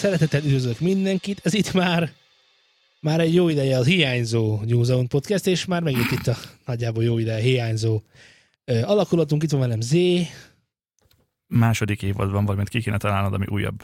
szeretettel üdvözlök mindenkit. Ez itt már már egy jó ideje az hiányzó New Zealand Podcast, és már megint itt a nagyjából jó ideje hiányzó ö, alakulatunk. Itt van velem Z. Második évadban valamit ki kéne találnod, ami újabb.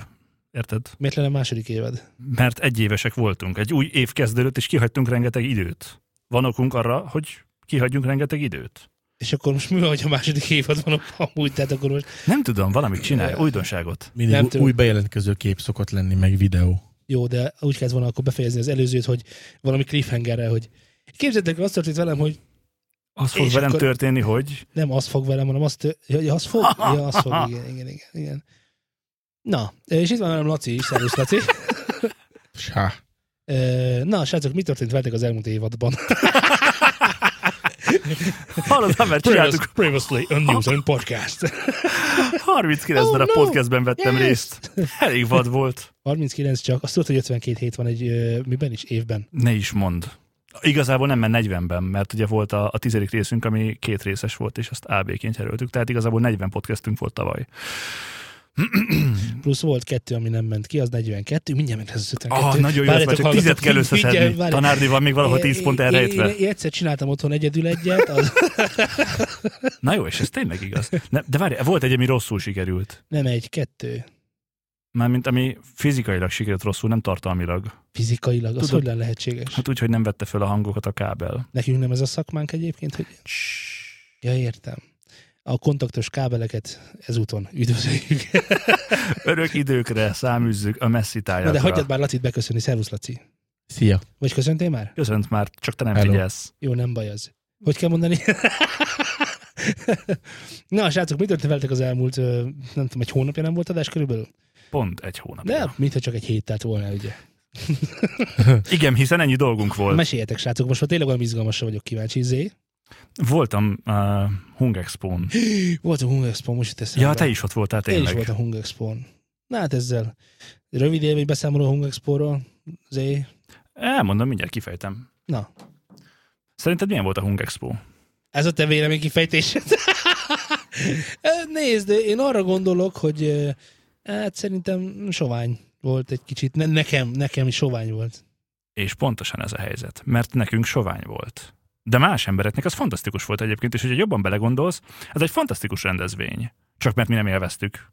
Érted? Miért lenne második évad? Mert egy évesek voltunk. Egy új év kezdődött, és kihagytunk rengeteg időt. Van okunk arra, hogy kihagyjunk rengeteg időt. És akkor most mi van, hogy a második évad van amúgy, tehát akkor most Nem tudom, valamit csinálj, újdonságot. Mindig Nem tudom. új bejelentkező kép szokott lenni, meg videó. jó, de úgy kellett volna akkor befejezni az előzőt, hogy valami cliffhangerrel, hogy képzeljétek, azt történt velem, hogy Az fog velem akkor- történni, hogy nem az fog velem, hanem azt, tör... ja, az fog, ja, az fog, igen, igen, igen, igen. Na, és itt van velem Laci is, szervusz Laci. Sá. Na, srácok, mi történt veletek az elmúlt évadban? hallod, mert csináltuk, Previously and Podcast. 39 Oh, darab no. podcastben vettem Yes. részt. Elég vad volt. 39 csak, azt tudod, hogy 52 hét van egy, miben is, évben. Ne is mond. Igazából nem, mert 40-ben, mert ugye volt a, a tizedik részünk, ami két részes volt, és azt AB-ként jelöltük, tehát igazából 40 podcastünk volt tavaly. Plusz volt kettő, ami nem ment ki, az 42, mindjárt ment ez az 52. Ah, nagyon jó, ez csak tizet kell összeszedni. Tanárni van még valahol Én- 10 pont én- elrejtve. Én, én, egyszer csináltam otthon egyedül egyet, az Na jó, és ez tényleg igaz. Ne, de várj, volt egy, ami rosszul sikerült. nem egy, kettő. Mármint ami fizikailag sikerült rosszul, nem tartalmilag. Fizikailag, az Tudod- hogy lenne lehetséges? Hát úgy, hogy nem vette fel a hangokat a kábel. Nekünk nem ez a szakmánk egyébként, hogy... Ja, értem. A kontaktos kábeleket ezúton üdvözöljük. Örök időkre száműzzük a messzi Na de tájakra. hagyjad már Lacit beköszönni. Szervusz, Laci. Szia. Vagy köszöntél már? Köszönt már, csak te nem Hello. figyelsz. Jó, nem baj az. Hogy kell mondani? Na, srácok, mi történt veletek az elmúlt, nem tudom, egy hónapja nem volt adás körülbelül? Pont egy hónap. De, mintha csak egy hét telt volna, ugye. Igen, hiszen ennyi dolgunk volt. Meséljetek, srácok, most már tényleg olyan izgalmasra vagyok kíváncsi. Zé. Voltam uh, Hung Expo-n. Volt a Hung Expo, most itt eszembe. Ja, te is ott voltál Én is tényleg. voltam Hung Expo-n. Na hát ezzel rövid élmény beszámoló a Hung Expo-ról. Zé. Elmondom, mindjárt kifejtem. Na, Szerinted milyen volt a Hung Expo? Ez a te vélemény kifejtésed. Nézd, én arra gondolok, hogy ö, hát szerintem sovány volt egy kicsit. Ne, nekem, nekem is sovány volt. És pontosan ez a helyzet, mert nekünk sovány volt. De más embereknek az fantasztikus volt egyébként, és hogyha jobban belegondolsz, ez egy fantasztikus rendezvény. Csak mert mi nem élveztük.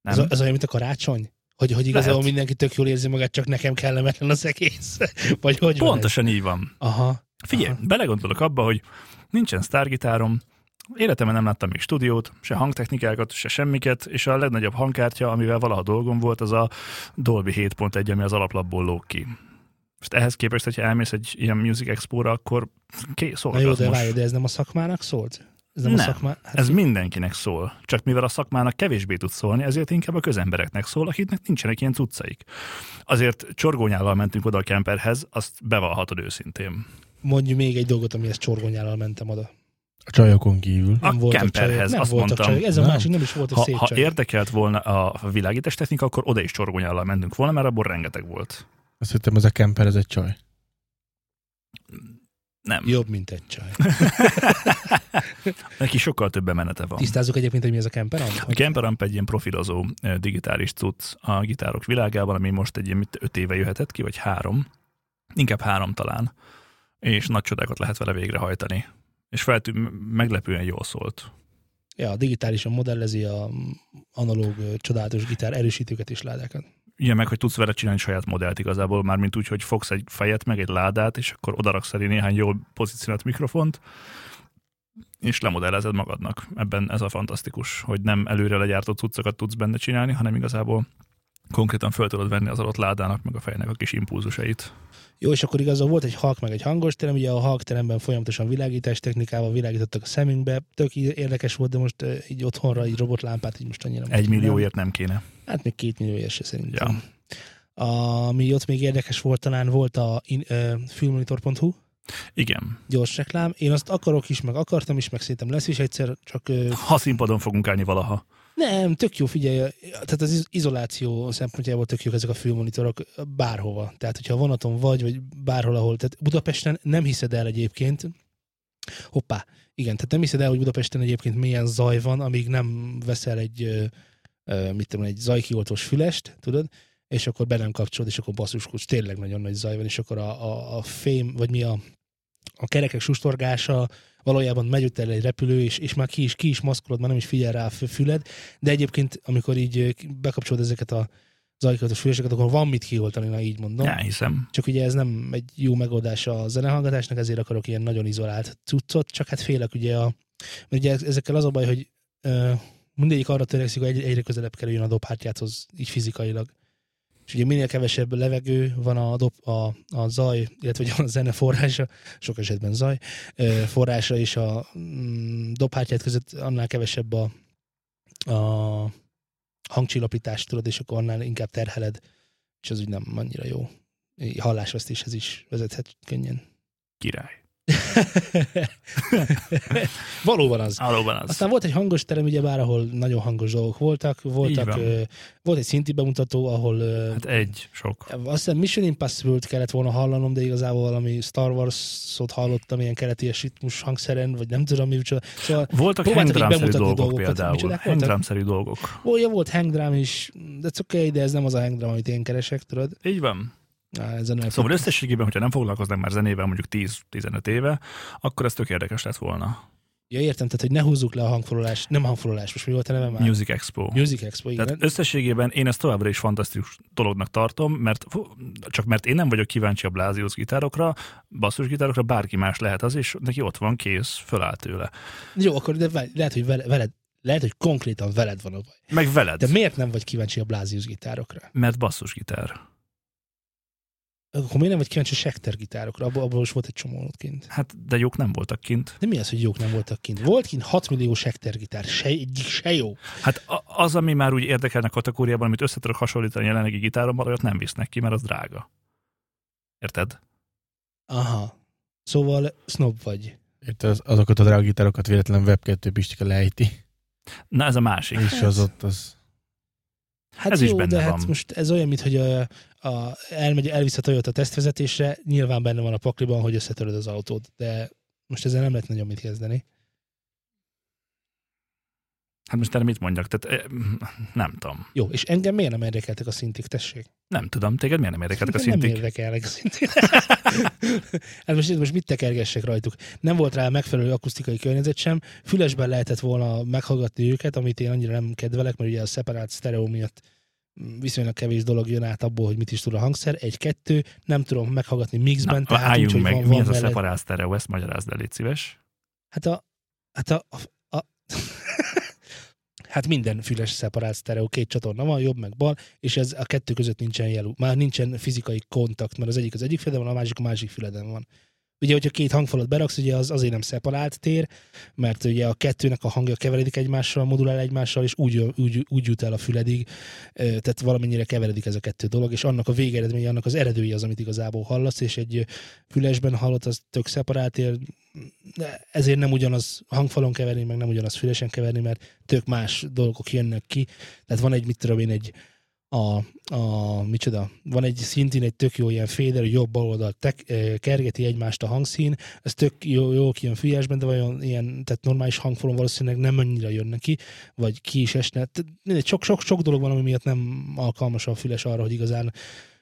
Nem? Ez, ez olyan, mint a karácsony? Hogy, hogy igazából Lehet. mindenki tök jól érzi magát, csak nekem kellemetlen az egész. Vagy hogy van ez? Pontosan így van. Aha. Figyelj, Aha. belegondolok abba, hogy nincsen sztárgitárom, életemben nem láttam még stúdiót, se hangtechnikákat, se semmiket, és a legnagyobb hangkártya, amivel valaha dolgom volt, az a Dolby 7.1, ami az alaplapból lóg ki. Most ehhez képest, hogyha elmész egy ilyen Music Expo-ra, akkor kész Na jó, de orgazmus. várj, de ez nem a szakmának szólt? Ez nem, Nem, a szakmá... Hát, Ez mindenkinek szól. Csak mivel a szakmának kevésbé tud szólni, ezért inkább a közembereknek szól, akiknek nincsenek ilyen cuccaik. Azért csorgónyállal mentünk oda a kemperhez, azt bevallhatod őszintén. Mondj még egy dolgot, amihez csorgonyállal mentem oda. A csajokon kívül. A voltak Kemperhez, csajok. Nem azt mondtam. Csajok. Ez a Nem. másik, nem is volt egy Ha, szép ha csaj. érdekelt volna a világítás technika, akkor oda is csorgónyállal mentünk volna, mert abból rengeteg volt. Azt hittem, ez a camper, ez egy csaj. Nem. Jobb, mint egy csaj. Neki sokkal több menete van. Tisztázzuk egyébként, hogy mi ez a camper A Camper Amp egy ilyen profilozó eh, digitális cucc a gitárok világában, ami most egy ilyen öt éve jöhetett ki, vagy három. Inkább három talán. És nagy csodákat lehet vele végrehajtani. És feltű, meglepően jól szólt. Ja, digitálisan modellezi a analóg csodálatos gitár erősítőket és ládákat. Ilyen meg, hogy tudsz vele csinálni saját modellt igazából, mármint úgy, hogy fogsz egy fejet, meg egy ládát, és akkor odaraksz elé néhány jól pozícionált mikrofont, és lemodellezed magadnak. Ebben ez a fantasztikus, hogy nem előre legyártott cuccokat tudsz benne csinálni, hanem igazából konkrétan föl tudod venni az adott ládának, meg a fejnek a kis impulzusait. Jó, és akkor igazából volt egy halk meg egy hangos terem, ugye a halk teremben folyamatosan világítás technikával világítottak a szemünkbe, tök érdekes volt, de most így otthonra egy robotlámpát így most annyira Egy millióért nem kéne. Hát még két millióért se szerintem. Ja. Ami ott még érdekes volt, talán volt a in, filmmonitor.hu, Igen. gyors reklám. Én azt akarok is, meg akartam is, meg szerintem lesz is egyszer, csak ö, Ha színpadon fogunk állni valaha. nem, tök jó, figyelj, tehát az iz- izoláció szempontjából tök jók ezek a filmmonitorok bárhova. Tehát, hogyha vonaton vagy, vagy bárhol, ahol, tehát Budapesten nem hiszed el egyébként, hoppá, igen, tehát nem hiszed el, hogy Budapesten egyébként milyen zaj van, amíg nem veszel egy mit tudom, egy zajkioltós fülest, tudod, és akkor be nem kapcsolod, és akkor basszuskulcs, tényleg nagyon nagy zaj van, és akkor a, a, a fém, vagy mi a, a kerekek sustorgása, valójában megy el egy repülő, és, és már ki is, ki is maszkolod, már nem is figyel rá a fü- füled, de egyébként, amikor így bekapcsolod ezeket a zajkioltós füleseket, akkor van mit kioltani, na így mondom. Ja, hiszem. Csak ugye ez nem egy jó megoldás a zenehallgatásnak, ezért akarok ilyen nagyon izolált cuccot, csak hát félek ugye a... Mert ugye ezekkel az a baj, hogy ö, mindegyik arra törekszik, hogy egy, egyre közelebb kerüljön a dobhártyáthoz, így fizikailag. És ugye minél kevesebb levegő van a, dob, a, a zaj, illetve a zene forrása, sok esetben zaj, forrása és a mm, dobhártyát között annál kevesebb a, a hangcsillapítást, tudod, és akkor annál inkább terheled, és az úgy nem annyira jó hallásvesztéshez is vezethet könnyen. Király. Valóban az. Valóban az. Aztán volt egy hangos terem, ugyebár, ahol nagyon hangos dolgok voltak. voltak van. ö, volt egy szinti bemutató, ahol ö, Hát egy, sok. azt hiszem Mission Impossible-t kellett volna hallanom, de igazából valami Star Wars-ot hallottam ilyen keleti ritmus hangszeren, vagy nem tudom mi, micsoda. Szóval Voltak hangdrámszerű dolgok dolgokat. például. Hangdrámszerű dolgok. ó, ja, volt hangdrám is, de okay, de ez nem az a hangdrám, amit én keresek, tudod? Így van. Ezen Szóval összességében, hogyha nem foglalkoznak már zenével mondjuk 10-15 éve, akkor ez tök érdekes lett volna. Ja, értem, tehát, hogy ne húzzuk le a hangforolás, nem hangforolás, most mi volt a neve már? Music Expo. Music Expo, igen. Tehát összességében én ezt továbbra is fantasztikus dolognak tartom, mert csak mert én nem vagyok kíváncsi a Blázius gitárokra, basszusgitárokra, bárki más lehet az, és neki ott van, kész, föláll tőle. Jó, akkor de várj, lehet, hogy vele, veled, lehet, hogy konkrétan veled van a baj. Meg veled, De miért nem vagy kíváncsi a Blázius gitárokra? mert basszusgitár. Akkor miért nem vagy kíváncsi a Schecter gitárokra? Abból, abból is volt egy csomó ott kint. Hát, de jók nem voltak kint. De mi az, hogy jók nem voltak kint? Volt kint 6 millió Schecter gitár, se, egyik se jó. Hát az, ami már úgy érdekelne a kategóriában, amit össze tudok hasonlítani a jelenlegi gitárommal, olyat nem visznek ki, mert az drága. Érted? Aha. Szóval snob vagy. Érted, az, azokat a drága gitárokat véletlen Web2 Pistike lejti. Na ez a másik. És az ott az... Hát Ez jó, is benne de hát van. most ez olyan, mint hogy a, a, elmegy, elvisz a Toyota tesztvezetésre, nyilván benne van a pakliban, hogy összetöröd az autót, de most ezzel nem lehet nagyon mit kezdeni. Hát most erre mit mondjak? Tehát, eh, nem tudom. Jó, és engem miért nem érdekeltek a szintik, tessék? Nem tudom. Téged miért nem érdekeltek a Engem Nem szintik? érdekelnek a szintik. hát most, most mit tekergessek rajtuk? Nem volt rá megfelelő akusztikai környezet sem. Fülesben lehetett volna meghallgatni őket, amit én annyira nem kedvelek, mert ugye a szeparált sztereó miatt viszonylag kevés dolog jön át abból, hogy mit is tud a hangszer. Egy-kettő, nem tudom meghallgatni mixben, Na, tehát úgy, álljunk hogy meg, van, mi van az a mellett- szeparál sztereó, ezt magyarázd el, légy szíves. Hát a... Hát a, a, a Hát minden füles szeparált sztereó, két csatorna van, jobb meg bal, és ez a kettő között nincsen jelú. Már nincsen fizikai kontakt, mert az egyik az egyik füleden van, a másik a másik füleden van. Ugye, hogyha két hangfalat beraksz, ugye az azért nem szeparált tér, mert ugye a kettőnek a hangja keveredik egymással, modulál egymással, és úgy, úgy, úgy jut el a füledig, tehát valamennyire keveredik ez a kettő dolog, és annak a végeredménye, annak az eredője az, amit igazából hallasz, és egy fülesben hallott, az tök szeparált tér, ezért nem ugyanaz hangfalon keverni, meg nem ugyanaz fülesen keverni, mert tök más dolgok jönnek ki. Tehát van egy, mit tudom én, egy a, a, micsoda, van egy szintén egy tök jó ilyen féder, jobb bal oldal tek, kergeti egymást a hangszín, ez tök jó, jó kijön fülyesben, de vajon ilyen, tehát normális hangfalon valószínűleg nem annyira jön neki, vagy ki is esne. Tehát mindegy, sok, sok, sok dolog van, ami miatt nem alkalmas a füles arra, hogy igazán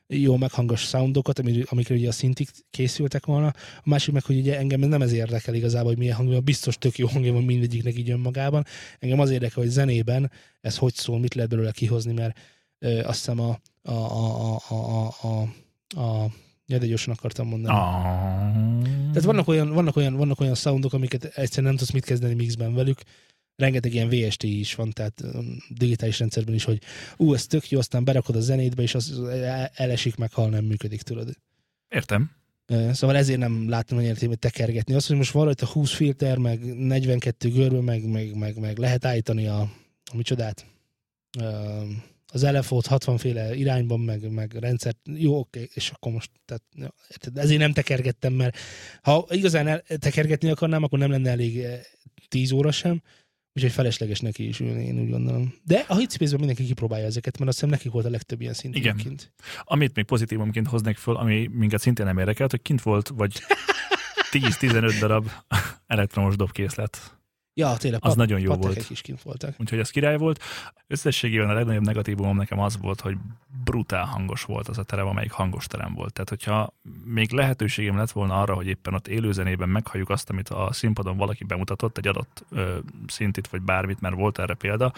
jó meghangos soundokat, ami- amikre ugye a szintik készültek volna. A másik meg, hogy ugye engem nem ez érdekel igazából, hogy milyen hangja van, biztos tök jó hangja van mindegyiknek így önmagában. Engem az érdekel, hogy zenében ez hogy szól, mit lehet belőle kihozni, mert azt hiszem a, a, a, a, a, a, a, ja, de gyorsan akartam mondani. Ah. Tehát vannak olyan, vannak, olyan, vannak olyan soundok, amiket egyszerűen nem tudsz mit kezdeni mixben velük. Rengeteg ilyen VST is van, tehát um, digitális rendszerben is, hogy ú, ez tök jó, aztán berakod a zenétbe, és az el- elesik, meg hal nem működik, tudod. Értem. Szóval ezért nem látom nagy értelmét tekergetni. Az, hogy most van rajta 20 filter, meg 42 görbe, meg, meg, meg, meg lehet állítani a, a micsodát, Ö, az elefót 60 féle irányban, meg, meg rendszert, jó, oké, és akkor most, tehát, ja, ezért nem tekergettem, mert ha igazán el, tekergetni akarnám, akkor nem lenne elég eh, 10 óra sem, úgyhogy felesleges neki is ülni, én úgy gondolom. De a Hitspace-ben mindenki kipróbálja ezeket, mert azt hiszem nekik volt a legtöbb ilyen szint. Igen. egyébként. Amit még pozitívumként hoznék föl, ami minket szintén nem érdekelt, hogy kint volt vagy 10-15 darab elektromos dobkészlet. Ja, tényleg. Az nagyon jó volt. is kint voltak. Úgyhogy ez király volt. Összességében a legnagyobb negatívum nekem az volt, hogy brutál hangos volt az a terem, amelyik hangos terem volt. Tehát, hogyha még lehetőségem lett volna arra, hogy éppen ott élőzenében meghalljuk azt, amit a színpadon valaki bemutatott, egy adott ö, szintit vagy bármit, mert volt erre példa,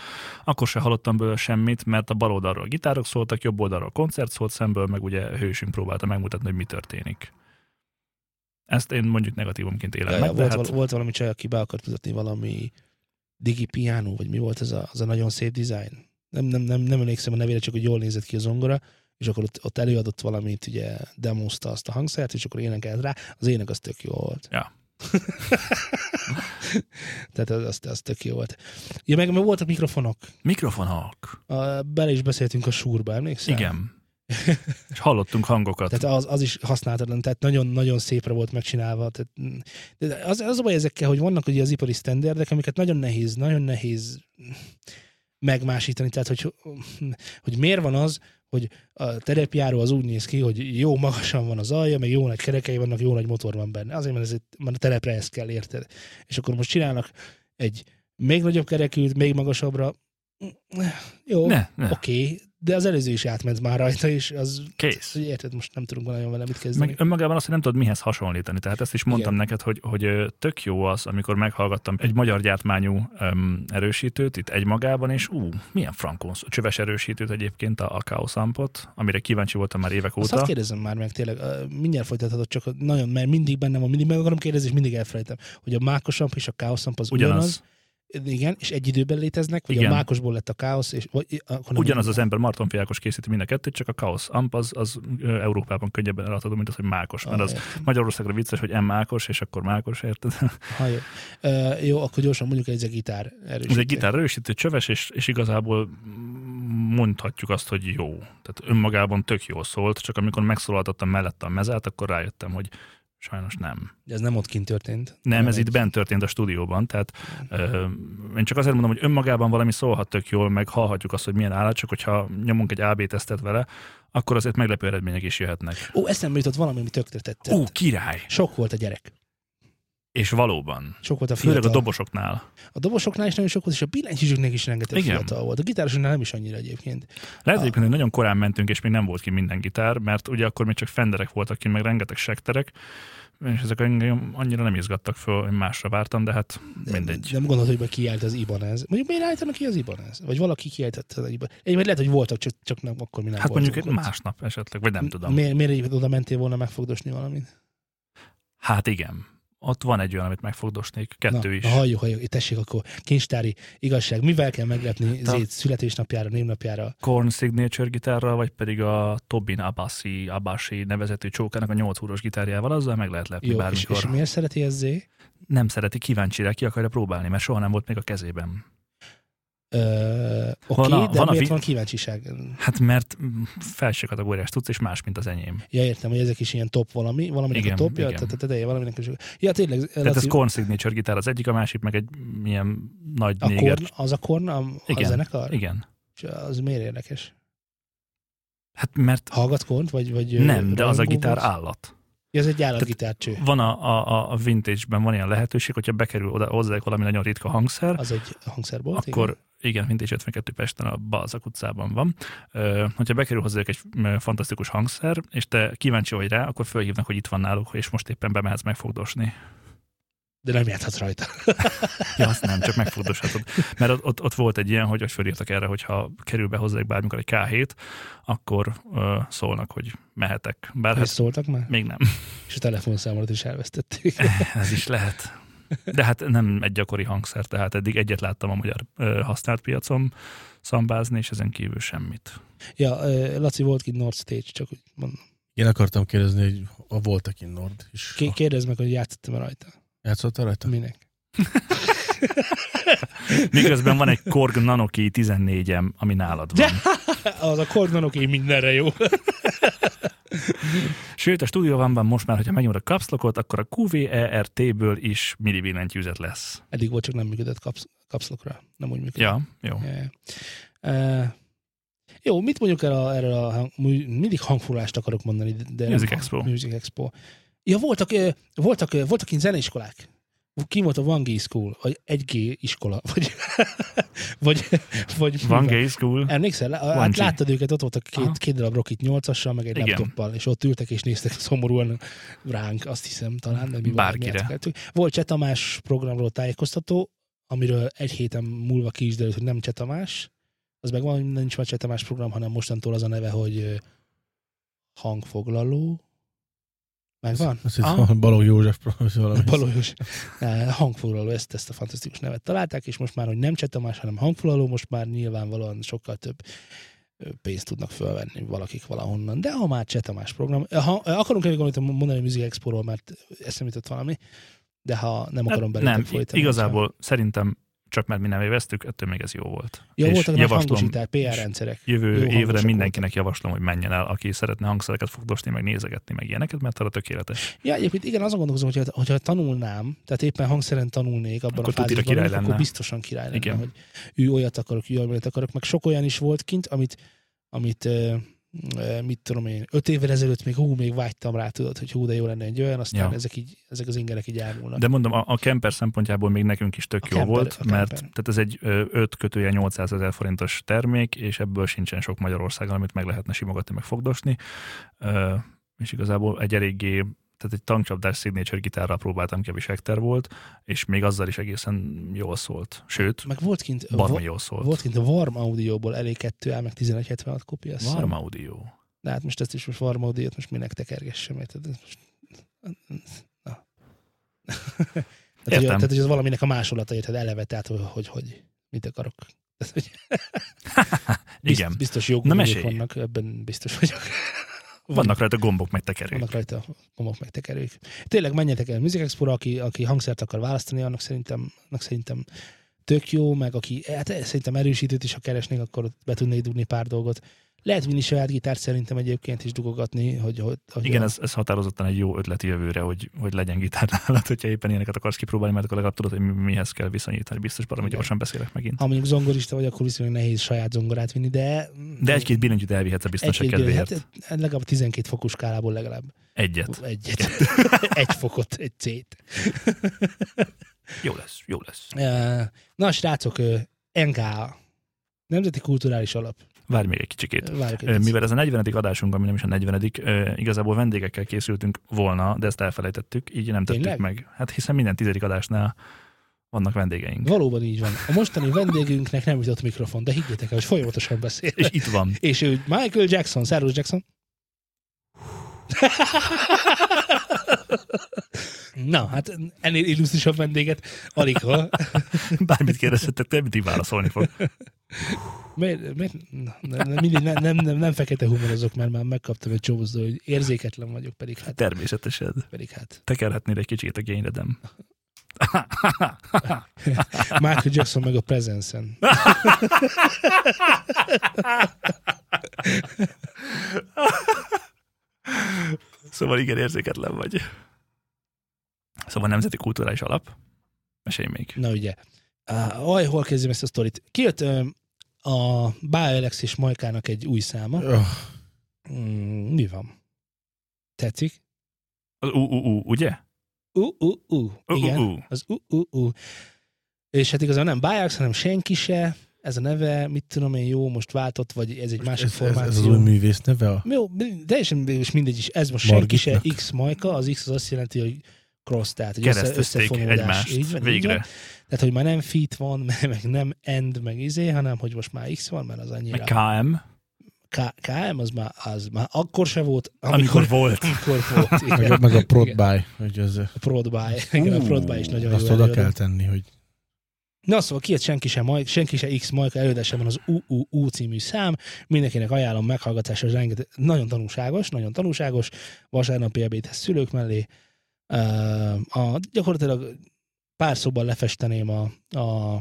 akkor se hallottam belőle semmit, mert a bal oldalról gitárok szóltak, jobb oldalról koncert szólt szemből, meg ugye hősünk próbálta megmutatni, hogy mi történik. Ezt én mondjuk negatívumként élem Ja, meg, ja, volt, hát val- volt valami csaj, aki be akart mutatni valami digi piano, vagy mi volt ez a, az a nagyon szép design. Nem, nem, nem, nem emlékszem a nevére, csak hogy jól nézett ki a zongora, és akkor ott, ott előadott valamit, ugye demozta azt a hangszert, és akkor énekelt rá, az ének az tök jó volt. Ja. Tehát az, az, az tök jó volt. Ja, meg, meg voltak mikrofonok. mikrofonok. A, bele is beszéltünk a súrba, emlékszel? Igen. És hallottunk hangokat. Tehát az, az is használhatatlan, tehát nagyon-nagyon szépre volt megcsinálva. Tehát, de az, az a baj ezekkel, hogy vannak ugye az ipari sztenderdek, amiket nagyon nehéz, nagyon nehéz megmásítani. Tehát, hogy, hogy miért van az, hogy a terepjáró az úgy néz ki, hogy jó magasan van az alja, meg jó nagy kerekei vannak, jó nagy motor van benne. Azért, mert, ez, mert a terepre ezt kell, érted? És akkor most csinálnak egy még nagyobb kerekült, még magasabbra. Jó, ne, ne. oké, de az előző is átment már rajta, és az Kész. érted, most nem tudunk nagyon vele mit kezdeni. Meg önmagában azt, hogy nem tudod mihez hasonlítani. Tehát ezt is mondtam Igen. neked, hogy, hogy tök jó az, amikor meghallgattam egy magyar gyártmányú um, erősítőt itt egymagában, és ú, milyen frankon csöves erősítőt egyébként, a, a Chaos Ampot, amire kíváncsi voltam már évek Azt óta. hadd kérdezem már meg tényleg, mindjárt folytathatod, csak nagyon, mert mindig bennem van, mindig meg akarom kérdezni, és mindig elfelejtem, hogy a mákosamp és a káoszamp az ugyanaz. Ugyanaz. Igen, és egy időben léteznek, vagy Igen. a mákosból lett a káosz, és vagy, akkor Ugyanaz az ember Marton Fiákos készíti mind a kettőt, csak a Chaos Amp az, az Európában könnyebben eladható, mint az, hogy Mákos. Mert az Ah, értem. Magyarországra vicces, hogy M Mákos, és akkor Mákos, érted? Ha, jó. Ö, jó, akkor gyorsan mondjuk ez egy gitár erősítő. Ez egy gitár erősítő, csöves, és, és igazából mondhatjuk azt, hogy jó. Tehát önmagában tök jó szólt, csak amikor megszólaltattam mellette a mezát, akkor rájöttem, hogy sajnos nem. De ez nem ott kint történt. Nem, ez egy- itt bent történt a stúdióban, tehát ö, én csak azért mondom, hogy önmagában valami szólhat tök jól, meg hallhatjuk azt, hogy milyen állat, csak hogyha nyomunk egy AB tesztet vele, akkor azért meglepő eredmények is jöhetnek. Ó, eszembe jutott valami, ami tökre tetszett. Ó, király! Sok volt a gyerek. És valóban. Sok volt a fiatal. Főleg a dobosoknál. A dobosoknál is nagyon sok volt, és a billentyűzsöknek is rengeteg Igen. fiatal volt. A gitárosoknál nem is annyira egyébként. Lehet Ah. egyébként, hogy nagyon korán mentünk, és még nem volt ki minden gitár, mert ugye akkor még csak fenderek voltak ki, meg rengeteg sekterek, és ezek engem annyira nem izgattak föl, én másra vártam, de hát De- mindegy. Nem gondolod, hogy kiállt az Ibanez. Mondjuk miért állítanak ki az Ibanez? Vagy valaki kiáltotta az Ibanez. Egy, lehet, hogy voltak, csak, csak nem, akkor mi nem Hát mondjuk egy másnap esetleg, vagy nem tudom. Miért, miért oda mentél volna megfogdosni valamit? Hát igen. Ott van egy olyan, amit megfogdosnék, kettő Na, is. Na, halljuk, halljuk. Tessék akkor, kincstári igazság. Mivel kell meglepni Hát Zét születésnapjára, névnapjára? Korn Signature gitárral, vagy pedig a Tobin Abassi, Abashi nevezetű csókának a 8 húros gitárjával, azzal meg lehet lepni Jó, és, bármikor. és miért szereti ez Zé? Nem szereti, kíváncsi rá, ki akarja próbálni, mert soha nem volt még a kezében. Ö, Van Oké, a- okay, de van a miért vi- van kíváncsiság? Hát mert felső kategóriás tudsz, és más, mint az enyém. Ja, értem, hogy ezek is ilyen top valami, valaminek Igen, a topja, igen. tehát a teteje valaminek is. Ja, tényleg, Tehát ez Laci, Korn Signature gitár az egyik, a másik meg egy milyen nagy a néger. korn, az a korn, a, a Igen, zenekar? Igen. És Az miért érdekes? Hát mert Hallgat kornt, vagy, vagy nem, de az a gitár vagy? állat. Ja, ez egy állatgitárcső. Van a, a, a vintage-ben van ilyen lehetőség, hogyha bekerül oda hozzá valami nagyon ritka hangszer, Az egy hangszerbolt, akkor igen, Vintage 52 Pesten a Balzak utcában van. Ö, hogyha bekerül hozzá egy fantasztikus hangszer, és te kíváncsi vagy rá, akkor fölhívnak, hogy itt van náluk, és most éppen bemehetsz megfogdosni. De nem játszhatsz rajta. Ja, azt nem, csak megfogdoshatod. Mert ott, ott, ott volt egy ilyen, hogy, hogy fölírtak erre, hogy ha kerül be hozzá bármikor egy K7, akkor ö, szólnak, hogy mehetek. Bár hát szóltak már? még nem. És a telefonszámodat is elvesztették. Ez is lehet. De hát nem egy gyakori hangszer, tehát eddig egyet láttam a magyar használt piacon szambázni, és ezen kívül semmit. ja, Laci volt kint North Stage, csak úgy mondom. Én akartam kérdezni, hogy a voltak in Nord is. Ké- Kérdezd meg, hogy játszottam rajta. Játszottál rajta? Minek? Miközben van egy Korg Nanoki 14-em, ami nálad van. Az a kordonok én mindenre jó. Sőt, a stúdióban most már, hogyha megnyomod a kapszlokot, akkor a QVERT-ből is mini billentyűzet lesz. Eddig volt, csak nem működött kapsz, kapszlokra. Nem úgy működött. Ja, jó. Ja. Uh, jó, mit mondjuk el a, erről a hang, mindig hangfoglalást akarok mondani, de Music Expo. Music Expo. Ja, voltak, voltak, ö, voltak kint zeneiskolák. Ki volt a One G School, vagy egy G iskola, vagy, vagy, vagy van? gay school. Emlékszel? One Hát láttad őket, ott voltak Aha. két, két darab Rocket 8-assal, meg egy Igen. laptoppal, és ott ültek és néztek szomorúan ránk, azt hiszem talán, nem mi Bárkire. Volt, volt Cseh Tamás programról tájékoztató, amiről egy héten múlva ki is derült, hogy nem Cseh Tamás, az meg van, nincs már Cseh Tamás program, hanem mostantól az a neve, hogy hangfoglaló. Megvan? Azt hiszem, Ah. Balogh József valami. Balajos eh, hangfoglaló, ezt, ezt a fantasztikus nevet találták, és most már, hogy nem Cseh Tamás, hanem hangfoglaló, most már nyilvánvalóan sokkal több pénzt tudnak fölvenni valakik valahonnan. De ha már Cseh Tamás program, ha akarunk még valamit mondani a Music Expo-ról, mert eszembe jutott valami, de ha nem akarom Hát belőle nem, folytani. igazából szerintem csak mert mi nem éveztük, ettől még ez jó volt. Jó, És voltak javaslom, hangosítás, PR rendszerek. Jövő Jó évre mindenkinek javaslom, hogy menjen el, aki szeretne hangszereket fogdosni, meg nézegetni, meg ilyeneket, mert arra tökéletes. Ja, egyébként igen, azon gondolkozom, hogyha, hogyha tanulnám, tehát éppen hangszeren tanulnék abban Akkor a fázisban, király vagyok, akkor lenne. biztosan király lenne, Igen. hogy ő olyat akarok, ő olyat akarok, meg sok olyan is volt kint, amit, amit mit tudom én, öt évvel ezelőtt még hú, még vágytam rá, tudod, hogy hú, de jó lenne egy olyan, aztán Ja. ezek, így, ezek az ingerek így elmúlnak. De mondom, a, a camper szempontjából még nekünk is tök A jó camper- volt, mert tehát ez egy 5 kötője 800 ezer forintos termék, és ebből sincsen sok Magyarországon, amit meg lehetne simogatni, meg fogdosni. És igazából egy eléggé tehát egy tankcsapdás signature gitárral próbáltam ki, ami Schecter volt, és még azzal is egészen jól szólt. Sőt, Meg volt kint, baromi vo- jól szólt. volt kint a Warm Audio-ból elég 2 meg 1176 kopia. Warm Audio. De hát most ezt is most Warm Audio-t most minek tekergessem, érted? Ez Most... Na. tehát, hogy, Értem. tehát, hogy az valaminek a másolata, érted, eleve, tehát, hogy, hogy, hogy mit akarok. Tehát, hogy Igen. Biztos Na, jogok vannak, ebben biztos vagyok. Vannak rajta gombok, meg tekerők. vannak rajta gomok meg tekerők. Tényleg menjetek el Music Expo-ra, aki, aki hangszert akar választani, annak szerintem, annak szerintem tök jó, meg aki hát szerintem erősítőt is, ha keresnék, akkor be tudnék dugni pár dolgot. Lehet vinni saját gitárt szerintem egyébként is dugogatni, hogy, hogy, hogy Igen, a- ez, ez határozottan egy jó ötlet jövőre, hogy, hogy legyen gitár nálad, hogyha éppen ilyeneket akarsz kipróbálni, mert akkor legalább tudod, hogy mi- mihez kell viszonyítani. Biztos Igen. gyorsan beszélek megint. ha mondjuk zongorista vagy, akkor viszonylag nehéz saját zongorát vinni, de... De egy-két billentyűt elvihetsz a biztonság egy-két kedvéért. hát, legalább 12 fokos skálából legalább Egyet. egyet. egy fokot, egy C-t. Jó lesz, jó lesz. Na, srácok, NKA, Nemzeti Kulturális Alap. Várj még egy kicsikét. Várjuk egy Ö, picit. Mivel ez a 40. adásunk, ami nem is a 40. ö, igazából vendégekkel készültünk volna, de ezt elfelejtettük, így nem tettük Tényleg? meg. Hát hiszen minden tizedik adásnál vannak vendégeink. Valóban így van. A mostani vendégünknek nem jutott mikrofon, de higgyétek el, hogy folyamatosan beszél. És itt van. És ő Michael Jackson, Szervus Jackson. Na, hát ennél illusztrisabb vendéget alig ha. Bármit kérdezhetek, te mindig válaszolni fog. Miért, miért? Nem, nem, mindig nem, nem, nem, nem fekete humorozok, mert már megkaptam egy csomózó, hogy érzéketlen vagyok, pedig hát, Természetesen. pedig hát. Tekerhetnél egy kicsit a gényredem. Michael Jackson meg a Presence-en. Szóval igen, érzéketlen vagy. Szóval Nemzeti Kulturális Alap. Mesélj még. Na ugye. Uh, aj, hol kezdjem ezt a sztorit? Kijött uh, a Bájelex és Majkának egy új száma. Öh, Mm, mi van? Tetszik? Az u-u-u, ugye? Uh, uh, uh. Igen. U-u-u. Az uh. És hát igazán nem Bájelex, hanem senki se. Ez a neve, mit tudom én, jó, most váltott, vagy ez egy másik ez, ez, formáció. ez az új művész neve? A... Jó, teljesen és mindegy is. Ez most senki se Margitnak. X Majka, az X az azt jelenti, hogy cross, tehát hogy össze, összefonódás. egymást. Így van, így Végre. van. Tehát, hogy már nem fit van, meg nem end, meg izé, hanem hogy most már X van, mert az annyira... Meg KM, K- KM az már, az már akkor se volt, amikor volt. amikor volt. Igen. Meg, meg a. Prodby, hogy az, A Prodby. Igen, a Prodby is nagyon azt jó oda előadó. kell tenni, hogy Na szóval kijött senki sem, Maj- senki se X Majka előadásában az UUU című szám. Mindenkinek ajánlom meghallgatásra, rengeteg, nagyon tanulságos, nagyon tanulságos. Vasárnapi ebédhez szülők mellé. A, gyakorlatilag pár szóban lefesteném a, a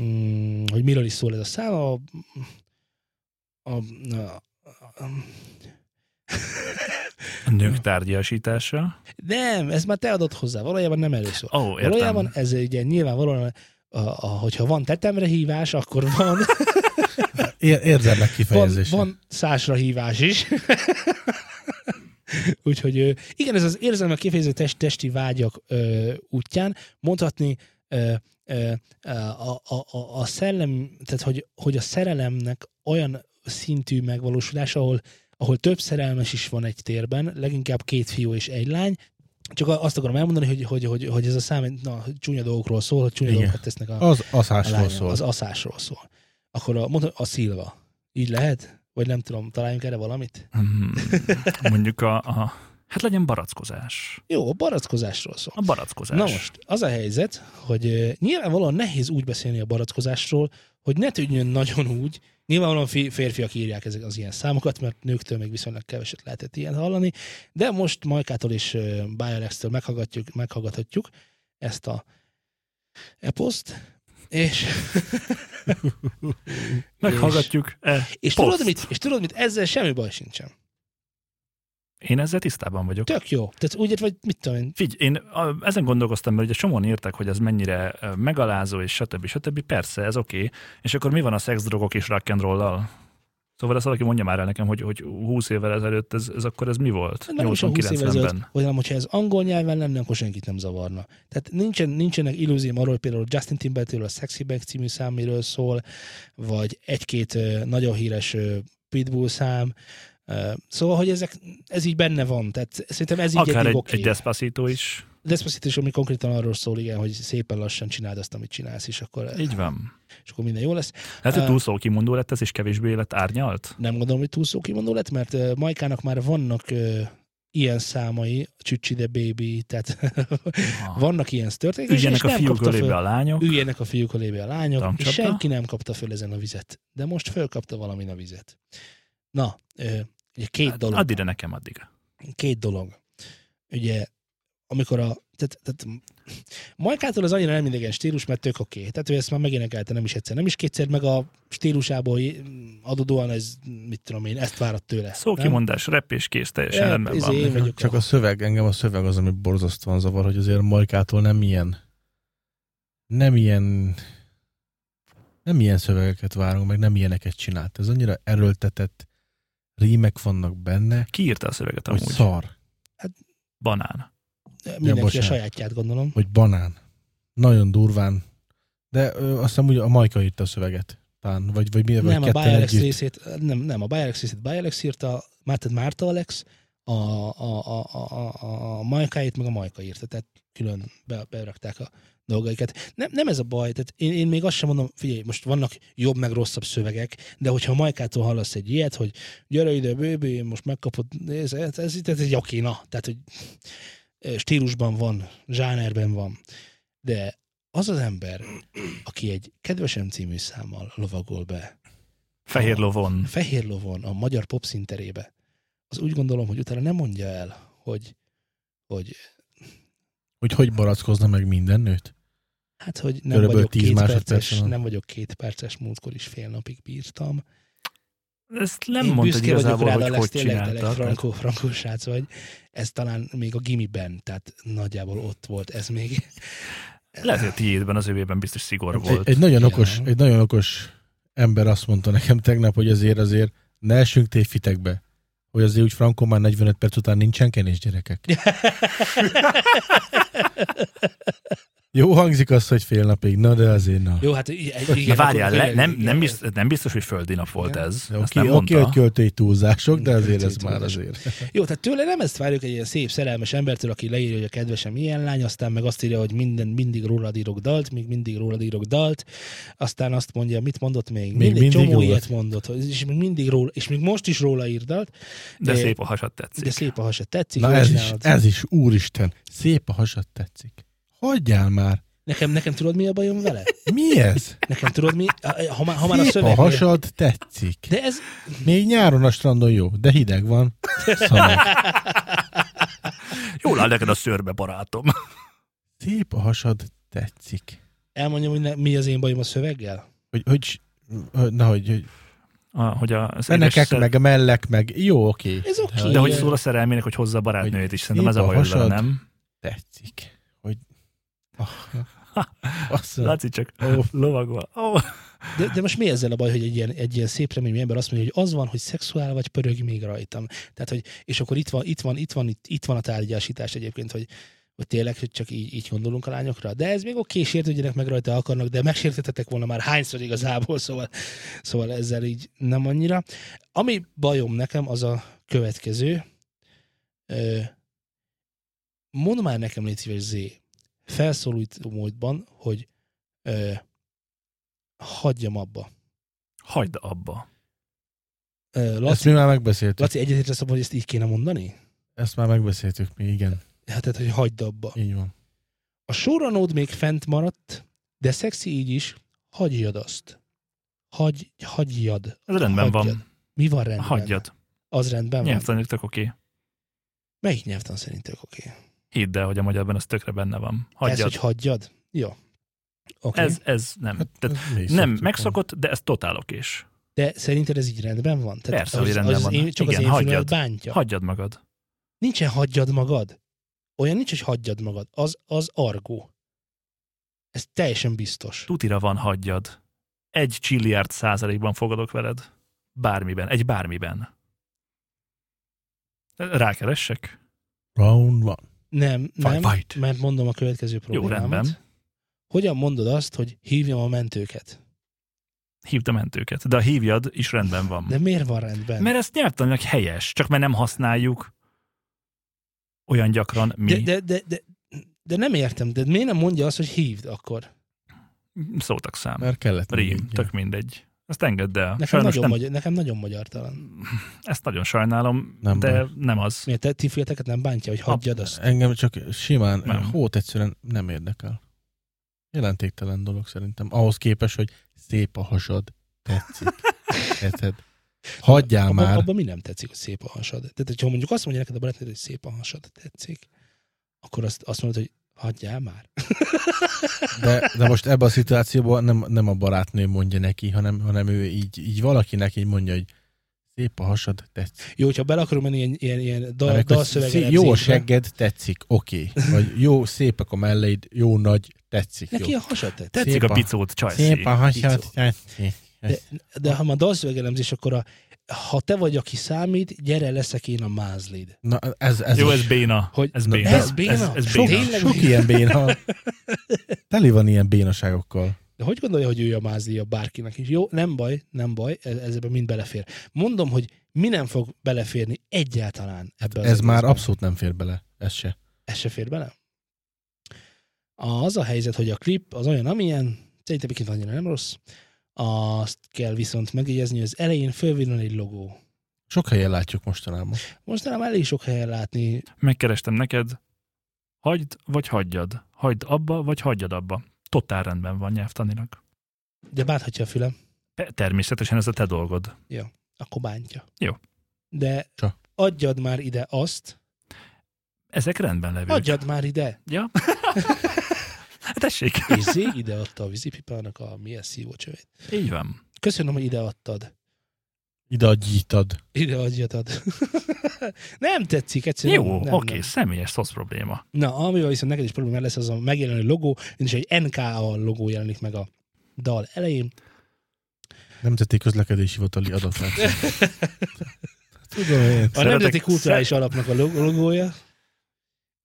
mm, hogy miről is szól ez a szám. A, a, a, a, A nők tárgyasítása. nem, ez már te adott hozzá. Valójában nem erről szól. Oh, értem. Valójában ez ugye nyilvánvalóan, a, a, hogyha van tetemre hívás, akkor van, ér, érzelmek van, kifejezése. van szásra hívás is. Úgyhogy igen, ez az érzelmek kifejező test, testi vágyak ö, útján mondhatni ö, ö, a, a, a, a szellem, tehát hogy, hogy a szerelemnek olyan szintű megvalósulás, ahol, ahol több szerelmes is van egy térben, leginkább két fiú és egy lány, csak azt akarom elmondani, hogy, hogy, hogy, hogy ez a szám na, csúnya dolgokról szól, hogy csúnya Igen. dolgokat tesznek a, Az a aszásról lányok. szól. Az aszásról szól. Akkor a, mondom, a szilva. Így lehet? Vagy nem tudom, találjunk erre valamit? Hmm, Mondjuk a, a... Hát legyen barackozás. Jó, a barackozásról szól. A barackozás. Na most, az a helyzet, hogy nyilvánvalóan nehéz úgy beszélni a barackozásról, hogy ne tűnjön nagyon úgy, nyilvánvalóan fi- férfiak írják ezek az ilyen számokat, mert nőktől még viszonylag keveset lehetett ilyen hallani, de most Majkától és Biorex-től meghallgatjuk, meghallgathatjuk ezt a eposzt, és, Meghallgatjuk. E, és, tudod mit, és tudod mit, ezzel semmi baj sincsen. Én ezzel tisztában vagyok. Tök jó. Tehát úgy, vagy mit tudom én, Figy, én a, ezen gondolkoztam, mert ugye csomóan írtak, hogy ez mennyire megalázó, és stb. stb. Persze, ez oké. Okay. És akkor mi van a szex, drogok és rock and roll-lal? Szóval ezt valaki mondja már el nekem, hogy, hogy 20 évvel ezelőtt ez, ez akkor ez mi volt? nem is a 20 évvel ezelőtt, 80-90-ben. vagy nem, hogyha ez angol nyelven lenne, akkor senkit nem zavarna. Tehát nincsen, nincsenek illúzióm arról, hogy például Justin Timberlake a Sexy Back című szám miről szól, vagy egy-két nagyon híres Pitbull szám. Szóval, hogy ezek, ez így benne van. Tehát szerintem ez így Akár egy, egy, egy Despacito is. Despacito is, ami konkrétan arról szól, igen, hogy szépen lassan csináld azt, amit csinálsz, és akkor, Így van. és akkor minden jó lesz. Lehet, hogy Ö, túl szó kimondó lett ez, és kevésbé lett árnyalt? Nem gondolom, hogy túl szó kimondó lett, mert uh, Majkának már vannak ilyen számai, Csücsi de Baby, tehát vannak ilyen történetek, és a fiúk ölébe a lányok. Üljenek a fiúk ölébe a lányok, Tamcsapda. és senki nem kapta föl ezen a vizet. De most fölkapta valamin a vizet. Na, ugye két Hát, dolog. Add ide nekem addig. Két dolog. Ugye, amikor a... Tehát, tehát Majkától az annyira nem idegen stílus, mert tök oké. Okay. Tehát ő ezt már megénekelte nem is egyszer, nem is kétszer, meg a stílusából adódóan ez, mit tudom én, ezt várat tőle. Szókimondás, rep és kész, teljesen Eh, rendben van. én vagyok Csak a- a szöveg, engem a szöveg az, ami borzasztóan zavar, hogy azért Majkától nem ilyen nem ilyen nem ilyen szövegeket várunk, meg nem ilyeneket csinált. Ez annyira erőltetett rímek vannak benne, Ki írta a szöveget hogy amúgy? szar, Banán. Mindenki a bocsánat. sajátját gondolom. vagy banán. Nagyon durván. De ö, azt hiszem, hogy a Majka írta a szöveget. Talán, vagy, vagy mi, vagy Nem, a Bialex részét, nem, nem, a Bialex részét Bialex írta, Márta, Márta Alex, a, a, a, a, a, a Majkáit meg a Majka írta, tehát külön be, berakták a dolgaikat. Nem, nem ez a baj, tehát én, én még azt sem mondom, figyelj, most vannak jobb meg rosszabb szövegek, de hogyha a Majkától hallasz egy ilyet, hogy gyere ide, bébé, most megkapod, ez, ez, ez, ez egy oké, na, tehát hogy stílusban van, zsánerben van, de az az ember, aki egy kedvesem című számmal lovagol be, Fehér lovon. fehér lovon a magyar popszinterébe, az úgy gondolom, hogy utána nem mondja el, hogy, hogy Hogy hogy barackozna meg minden nőt? hát, hogy nem Körülbelül vagyok, 10 két perces, nem vagyok két perces, múltkor is fél napig bírtam. Ezt nem Én mondtad büszke vagyok igazából, rád, hogy hogy csináltad. frankó, frankó srác vagy. Ez talán még a gimiben, tehát nagyjából ott volt ez még. Lehet, hogy a tiédben, az övében biztos szigor Egy, volt. egy, nagyon Ja. okos, egy nagyon okos ember azt mondta nekem tegnap, hogy azért azért ne essünk tévhitekbe. Hogy azért úgy Franco már 45 perc után nincsen kenés gyerekek. Jó hangzik az, hogy fél napig, na de azért na. Jó, hát i- Na igen, várjál, le, nem, igen, nem, biztos, nem biztos, hogy földi nap volt Igen. ez. Oké, Azt nem mondta. hogy költői túlzások, de azért ez már azért. Jó, tehát tőle nem ezt várjuk egy ilyen szép, szerelmes embertől, aki leírja, hogy a kedvesem ilyen lány, aztán meg azt írja, hogy minden, mindig rólad írok dalt, még mindig rólad írok dalt, aztán azt mondja, mit mondott még? Még mindig, mindig csomó rólad. ilyet mondott, és még mindig róla, és még most is róla ír dalt, De de- szép a hasad tetszik. de szép a hasa, tetszik, Na ez is, ez is, úristen, szép a hasad tetszik. Hagyjál már. Nekem, nekem tudod, mi a bajom vele? Mi ez? Nekem tudod, mi? Ha már, ha már a Szép a szöveg... hasad tetszik. De ez... Még nyáron a strandon jó, de hideg van. Szamar. Jól áll neked a szörbe, barátom. Szép a hasad tetszik. Elmondjam, hogy ne, mi az én bajom a szöveggel? Hogy, hogy, hogy na, hogy, hogy A, hogy a, édes szer- meg a mellek, meg jó, oké. Ez oké. De hogy szól a szerelmének, hogy hozza a barátnőjét is. Szerintem ez a baj nem? Tetszik. Hogy... Azt mondom, Látszik csak Ó. lovagol. Ó, De, de most mi ezzel a baj, hogy egy ilyen, egy ilyen szép reményű ember azt mondja, hogy az van, hogy szexuál vagy pörög még rajtam. Tehát, hogy, és akkor itt van, itt van, itt van, itt, itt van a tárgyásítás egyébként, hogy, hogy tényleg, hogy csak így, így gondolunk a lányokra. De ez még oké, sértődjenek meg rajta akarnak, de megsértetetek volna már hányszor igazából, szóval, szóval ezzel így nem annyira. Ami bajom nekem, az a következő. Mondd már nekem, légy szíves, Z, felszólító módban, hogy ö, hagyjam abba. Hagyd abba. Ö, Ezt Laci, mi már megbeszéltük. Laci egyetértesz abban, hogy ezt így kéne mondani? Ezt már megbeszéltük mi, igen. Hát, tehát, hogy hagyd abba. Így van. A sorranód még fent maradt, de szexi így is, hagyjad azt. Hagy, hagyjad. Ez rendben Hagyjad. van. Mi van rendben? Hagyjad. Az rendben van. Nyelvtanik tök oké. Melyik nyelvtan szerintek oké? Okay. Hidd el, hogy a magyarban ez tökre benne van. Ez, Hagyjad. hogy hagyjad? Jó. Oké. Okay. Ez, ez nem. Hát, Tehát ez is nem megszokott, de ez totál okés. De szerinted ez így rendben van? Persze, az, hogy rendben az van. Én, csak Igen, az én hagyjad. bántja. Hagyjad magad. Nincsen hagyjad magad. Olyan nincs, hogy hagyjad magad. Az, az argó. Ez teljesen biztos. Tutira van hagyjad. Egy csilliárd százalékban fogadok veled. Bármiben. Egy bármiben. Rákeressek? Round one. Nem, nem, Fight. mert mondom a következő Jó, problémámat. rendben. Hogyan mondod azt, hogy hívjam a mentőket? Hívd a mentőket. De a hívjad is rendben van. De miért van rendben? Mert ezt nyelvtanilag helyes, csak mert nem használjuk olyan gyakran mi. de, de, de, de, de nem értem, de miért nem mondja azt, hogy hívd akkor? Szótak szám. Mert kellett. Rím, egy, tök mindegy. Ezt engedd el. Nekem, Sajnos nagyon, nem, magyar, nekem nagyon magyartalan. ezt nagyon sajnálom, Nem de baj. nem az. Miért te ti nem bántja, hogy hagyjad azt? Engem csak simán, Nem. hót egyszerűen nem érdekel. Jelentéktelen dolog szerintem. Ahhoz képest, hogy szép a hasad, tetszik. Érted? Hagyjál abba, már. Abban mi nem tetszik, hogy szép a hasad. Tehát, hogyha mondjuk azt mondja neked a barátnőd, hogy szép a hasad, tetszik, akkor azt, azt mondod, hogy hagyjál már. De, de most ebben a szituációban nem, nem a barátnő mondja neki, hanem, hanem ő így, így valakinek így mondja, hogy szép a hasad, tetszik. Jó, hogyha bele akarunk menni ilyen, ilyen, ilyen dal, dalszöveg jó a segged, tetszik, oké. Okay. Vagy jó, szépek a melleid, jó nagy, tetszik. Neki jó. a hasad tetszik. Tetszik a a- picót, csajszi. Szép a hasad, tetszik. De, de ha már dalszövegelemzés, akkor a, ha te vagy, aki számít, gyere, leszek én a mázlid. Na, ez, ez Jó, is. ez béna. Hogy- ez Na, béna. ez béna? Ez, ez Sok, béna. Tényleg? sok ilyen béna. Teli van ilyen bénaságokkal. De hogy gondolja, hogy ő a mázlia bárkinek is? Jó, nem baj, nem baj, ez, ezzel mind belefér. Mondom, hogy mi nem fog beleférni egyáltalán ebbe az Ez már egészbe. abszolút nem fér bele. Ez se. Ez se fér bele? Az a helyzet, hogy a klip az olyan, amilyen, szerintem annyira nem rossz. Azt kell viszont megjegyezni, hogy az elején fölvillan egy logó. Sok helyen látjuk mostanában. Mostanában elég sok helyen látni. Megkerestem neked. Hagyd, vagy hagyjad. Hagyd abba, vagy hagyjad abba. Totál rendben van nyelvtanilag. De bánthatja a fülem, Te- Természetesen ez a te dolgod. akkor bántja. Jó. De Csak. adjad már ide azt, Ezek rendben levők. adjad már ide. Ja. tessék. És Zé ide adta a vízipipának a milyen szívócsövét. Így van. Köszönöm, hogy ide adtad. Ide a gyítad. Ide adjatad. nem tetszik, egyszerűen. Jó, nem, oké, nem. személyes szosz probléma. Na, amivel viszont neked is probléma lesz, az a megjelenő logó, és egy NKA logó jelenik meg a dal elején. Nemzeti közlekedési hivatali adatrendszer. Tudom én. A Szeretek- Nemzeti Kulturális Alapnak a log- logója,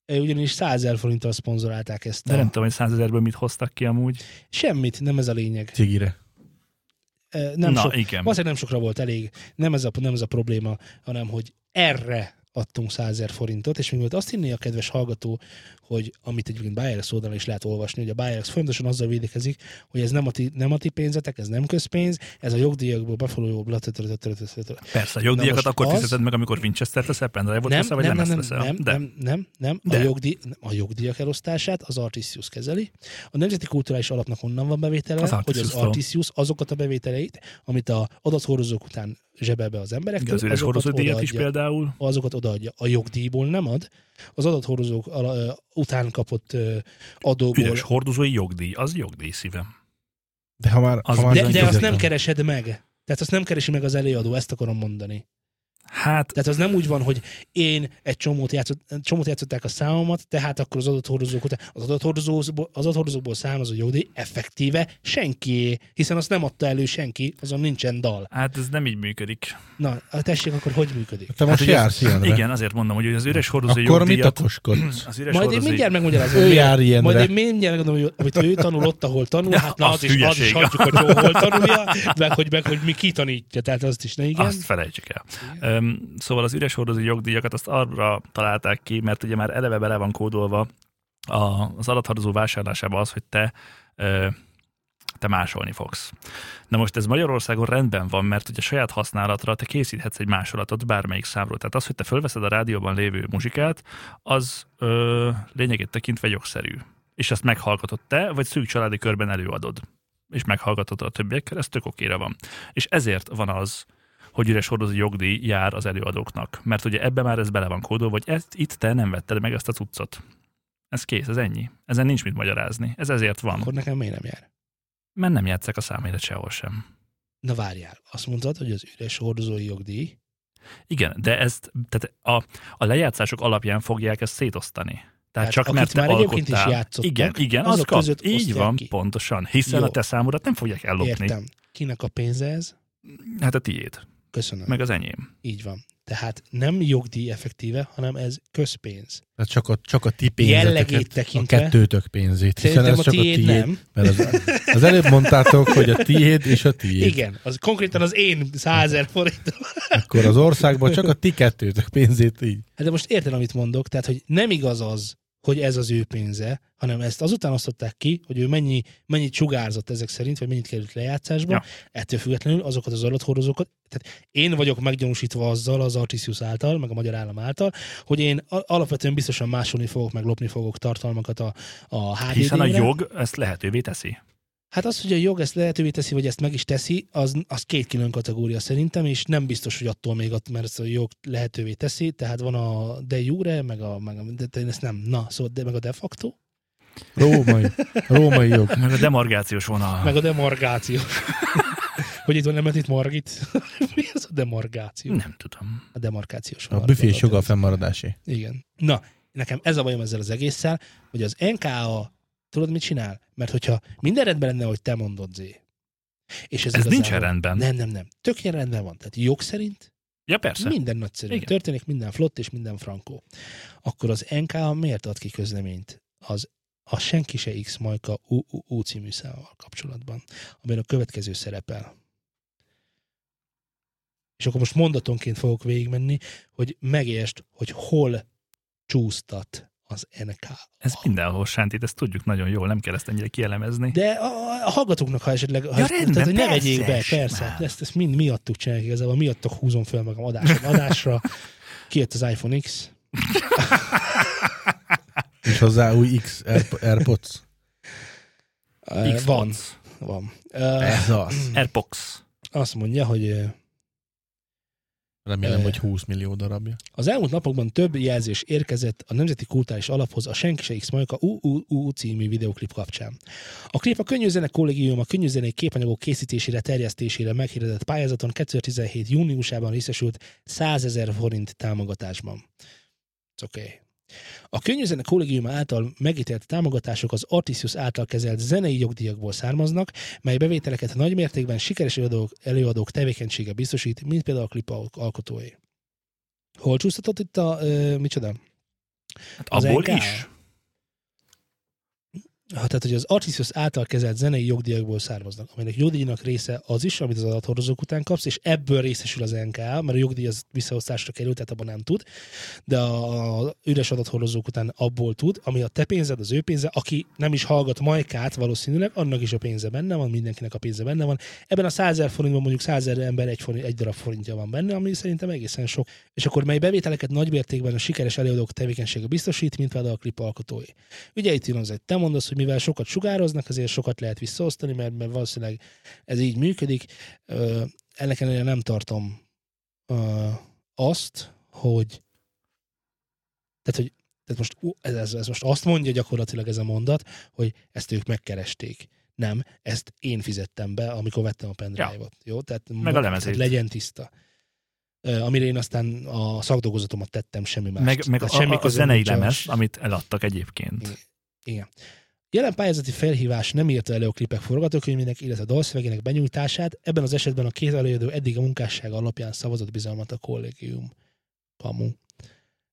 ugyanis 100 ezer forinttal szponzorálták ezt. De A... nem tudom, hogy százezerből mit hoztak ki amúgy. Semmit, nem ez a lényeg. Cigire. Nem Na, sok, igen. valószínűleg nem sokra volt elég. Nem ez, a, nem ez a probléma, hanem hogy erre adtunk 100 ezer forintot, és még volt azt hinné a kedves hallgató, hogy amit egyébként Bayerex oldalon is lehet olvasni, hogy a Bayerex folyamatosan azzal védekezik, hogy ez nem a ti, nem a ti pénzetek, ez nem közpénz, ez a jogdíjakból befolyó Persze, a jogdíjakat akkor fizeted meg, amikor Winchester teszel, pendrive-ot nem, veszel, vagy nem, nem, nem, nem, nem, nem, nem, a, jogdíj, a jogdíjak elosztását az Artisius kezeli. A Nemzeti Kulturális Alapnak onnan van bevétele, Az hogy az. Artisius azokat a bevételeit, amit a adathordozók után zsebel be az emberektől, az üres hordozódíjat is például. azokat odaadja. A jogdíjból nem ad, az adathordozók ala- ö, után kapott adóból. Üres hordozói jogdíj, az jogdíj szívem. De ha már, Az ha már De, de azt nem keresed meg. Tehát azt nem keresi meg az előadó, ezt akarom mondani. Hát, Tehát az nem úgy van, hogy én egy csomót, játszott, csomót játszották a számomat, tehát akkor az adathordozók után, az adathordozóból, az adathordozókból származó jogdíj effektíve senki, hiszen azt nem adta elő senki, azon nincsen dal. hát ez nem így működik. Na, tessék, akkor hogy működik? Te most hát, jársz ilyenre. Igen, azért mondom, hogy az üres hordozó Akkor mit jogdíjat... okoskodsz? Az üres Majd én hordozói- mindjárt megmagyarázom. Ő jár ilyenre. Majd én mindjárt megmondom, hogy amit ő tanul ott, ahol tanul, Ja, hát na, az az, is, az is hagyjuk, hogy hol tanulja, meg hogy, meg, hogy mi kitanítja, tehát azt is ne igen. Azt felejtsük el. Öm, szóval az üres hordozó jogdíjakat azt arra találták ki, mert ugye már eleve bele van kódolva az adathordozó vásárlásába az, hogy te te másolni fogsz. Na most ez Magyarországon rendben van, mert ugye saját használatra te készíthetsz egy másolatot bármelyik számról. Tehát az, hogy te fölveszed a rádióban lévő muzsikát, az ö, lényegét tekintve jogszerű. És azt meghallgatod te, vagy szűk családi körben előadod. És meghallgatod a többiekkel, ez tök okéra van. És ezért van az, hogy üres hordozó jogdíj jár az előadóknak. Mert ugye ebbe már ez bele van kódolva, hogy ezt, itt te nem vetted meg ezt a cuccot. Ez kész, ez ennyi. Ezen nincs mit magyarázni. Ez ezért van. Akkor nekem miért nem jár? Mert nem játszák a számélet sehol sem. Na várjál, azt mondtad, hogy az üres hordozói jogdíj, Igen, de ezt, tehát a, a lejátszások alapján fogják ezt szétosztani. Tehát, Tehát csak mert te már egyébként is alkottál. játszottak, igen, igen, az azok kap. között Így van, ki. pontosan. Hiszen Jó. a te számodat nem fogják ellopni. értem. Kinek a pénze ez? Hát a tiéd, Köszönöm. meg az enyém. Így van. Tehát nem jogdíj effektíve, hanem ez közpénz. Tehát csak a, csak a ti pénzeteket, a tekintve. kettőtök pénzét. Hiszen ez a csak tiéd, a tiéd. nem. Mert az, az előbb mondtátok, hogy a tiéd és a tiéd. Igen, az konkrétan az én százer forintom. Akkor az országban csak a ti kettőtök pénzét így. Hát de most érted, amit mondok, tehát, hogy nem igaz az, hogy ez az ő pénze, hanem ezt azután osztották ki, hogy ő mennyi, mennyit sugárzott ezek szerint, vagy mennyit került lejátszásba. Ja. Ettől függetlenül azokat az adathordozókat, tehát én vagyok meggyanúsítva azzal az Artisius által, meg a magyar állam által, hogy én alapvetően biztosan másolni fogok, meg lopni fogok tartalmakat a, a HDD-re. Hiszen a jog ezt lehetővé teszi. Hát az, hogy a jog ezt lehetővé teszi, vagy ezt meg is teszi, az, az két külön kategória szerintem, és nem biztos, hogy attól még, att- mert ezt a jog lehetővé teszi, tehát van a de jure, meg a, meg a de, de én ezt nem, na, szóval de, meg a de facto, Római, római jog. Meg a demargációs vonal. meg a demargáció. hogy itt van, nem itt margit? Mi az a demargáció? Nem tudom. A demarkációs A vonal. büfés joga a fennmaradásé. Igen. Na, nekem ez a bajom ezzel az egésszel, hogy az NKA, tudod mit csinál? Mert hogyha minden rendben lenne, hogy te mondod, Zé. És ez, Ez nincsen rendben. Nem, nem, nem. Tök rendben van. Tehát jog szerint Ja, persze. minden nagyszerű Igen. történik, minden flott és minden frankó. Akkor az NKA miért ad ki közleményt az a Senki se X Majka UUU című számával kapcsolatban, amiben a következő szerepel. És akkor most mondatonként fogok végigmenni, hogy megértsd, hogy hol csúsztat az NK. Ez mindenhol sántít, ezt tudjuk nagyon jól, nem kell ezt ennyire kielemezni. De a, a hallgatóknak, ha esetleg, ha Ja, rendben, tehát, hogy ne persze, vegyék be, persze, ezt, ezt mind miattuk csinálják igazából, miattok húzom fel magam adásra, adásra. Kijött az iPhone X, És hozzá új X Airp- Airpods. Xbox. van, van. Ez az. Airpox. azt mondja, hogy Remélem, hogy 20 millió darabja. az elmúlt napokban több jelzés érkezett a Nemzeti Kulturális Alaphoz a Senki se X Majka UUU című videoklip kapcsán. A klip a Könnyűzenek Kollégium a könnyűzenei képanyagok készítésére, terjesztésére meghirdetett pályázaton 2017. júniusában részesült 100 ezer forint támogatásban. Oké. Okay. A Könnyűzene Kollégium által megítélt támogatások az Artisius által kezelt zenei jogdíjakból származnak, mely bevételeket nagy mértékben sikeres előadók, előadók tevékenysége biztosít, mint például a klip al- alkotói. Hol csúsztatott itt a, ö, micsoda? Hát Az abból NK? is. Ha, tehát, hogy az Artisius által kezelt zenei jogdíjakból származnak, aminek jogdíjnak része az is, amit az adathordozók után kapsz, és ebből részesül az NKA, mert a jogdíj az visszaosztásra kerül, tehát abban nem tud, de a üres adathordozók után abból tud, ami a te pénzed, az ő pénze, aki nem is hallgat majkát valószínűleg, annak is a pénze benne van, mindenkinek a pénze benne van. Ebben a 100 ezer forintban mondjuk 100 ezer ember egy, forint, egy darab forintja van benne, ami szerintem egészen sok. És akkor mely bevételeket nagymértékben a sikeres előadók tevékenysége biztosít, mint például a klip alkotói. Ugye itt jön az, hogy te mondasz, hogy mivel sokat sugároznak, ezért sokat lehet visszaosztani, mert, mert valószínűleg ez így működik. Ennek ellenére nem tartom azt, hogy tehát, hogy tehát most ez, ez, ez most azt mondja gyakorlatilag ez a mondat, hogy ezt ők megkeresték. Nem, ezt én fizettem be, amikor vettem a pendrive-ot. Jó? Tehát Meg a lemezét. Tehát legyen tiszta. amire én aztán a szakdolgozatomat tettem semmi más. Meg, meg a, semmi a, a zenei lemez, amit eladtak egyébként. Igen. Igen. Jelen pályázati felhívás nem írta elő a klipek forgatókönyvének, illetve dalszövegének benyújtását, ebben az esetben a két előadó eddig a munkássága alapján szavazott bizalmat a kollégium. Kamu.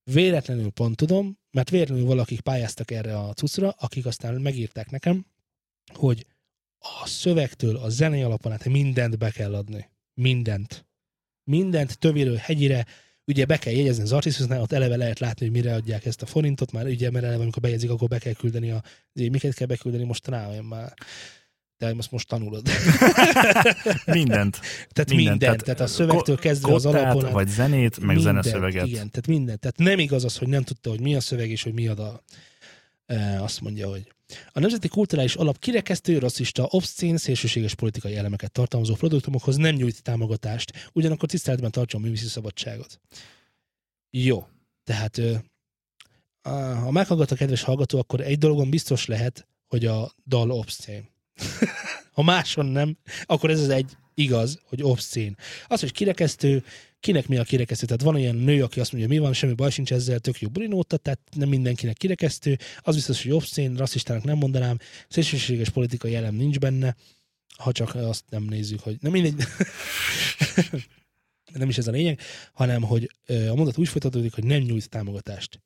Véletlenül pont tudom, mert véletlenül valakik pályáztak erre a cuccra, akik aztán megírták nekem, hogy a szövegtől a zenei alapon át mindent be kell adni. Mindent. Mindent tövéről hegyire, ugye be kell jegyezni az artisztusnál, ott eleve lehet látni, hogy mire adják ezt a forintot, már ugye, mert eleve amikor bejegyzik, akkor be kell küldeni a, miket kell beküldeni most rá, már te most most tanulod. Mindent. Tehát Mindent, mindent, tehát tehát, a szövegtől kezdve az alapon vagy zenét, meg mindent, zeneszöveget. Igen, tehát mindent. Tehát nem igaz az, hogy nem tudta, hogy mi a szöveg és hogy mi a dal. E, azt mondja, hogy a Nemzeti Kulturális Alap kirekesztő, rasszista, obszcén, szélsőséges politikai elemeket tartalmazó produktumokhoz nem nyújt támogatást, ugyanakkor tiszteletben tartja a művészi szabadságot. Jó, tehát ha meghallgat a kedves hallgató, akkor egy dolgon biztos lehet, hogy a dal obszcén. ha máson nem, akkor ez az egy igaz, hogy obszcén. Az, hogy kirekesztő, kinek mi a kirekesztő. Tehát van olyan nő, aki azt mondja, mi van, semmi baj sincs ezzel, tök jó bulinóta, tehát nem mindenkinek kirekesztő. Az biztos, hogy obszcén, rasszistának nem mondanám, szélsőséges politikai elem nincs benne, ha csak azt nem nézzük, hogy nem mindegy. nem is ez a lényeg, hanem hogy a mondat úgy folytatódik, hogy nem nyújt támogatást.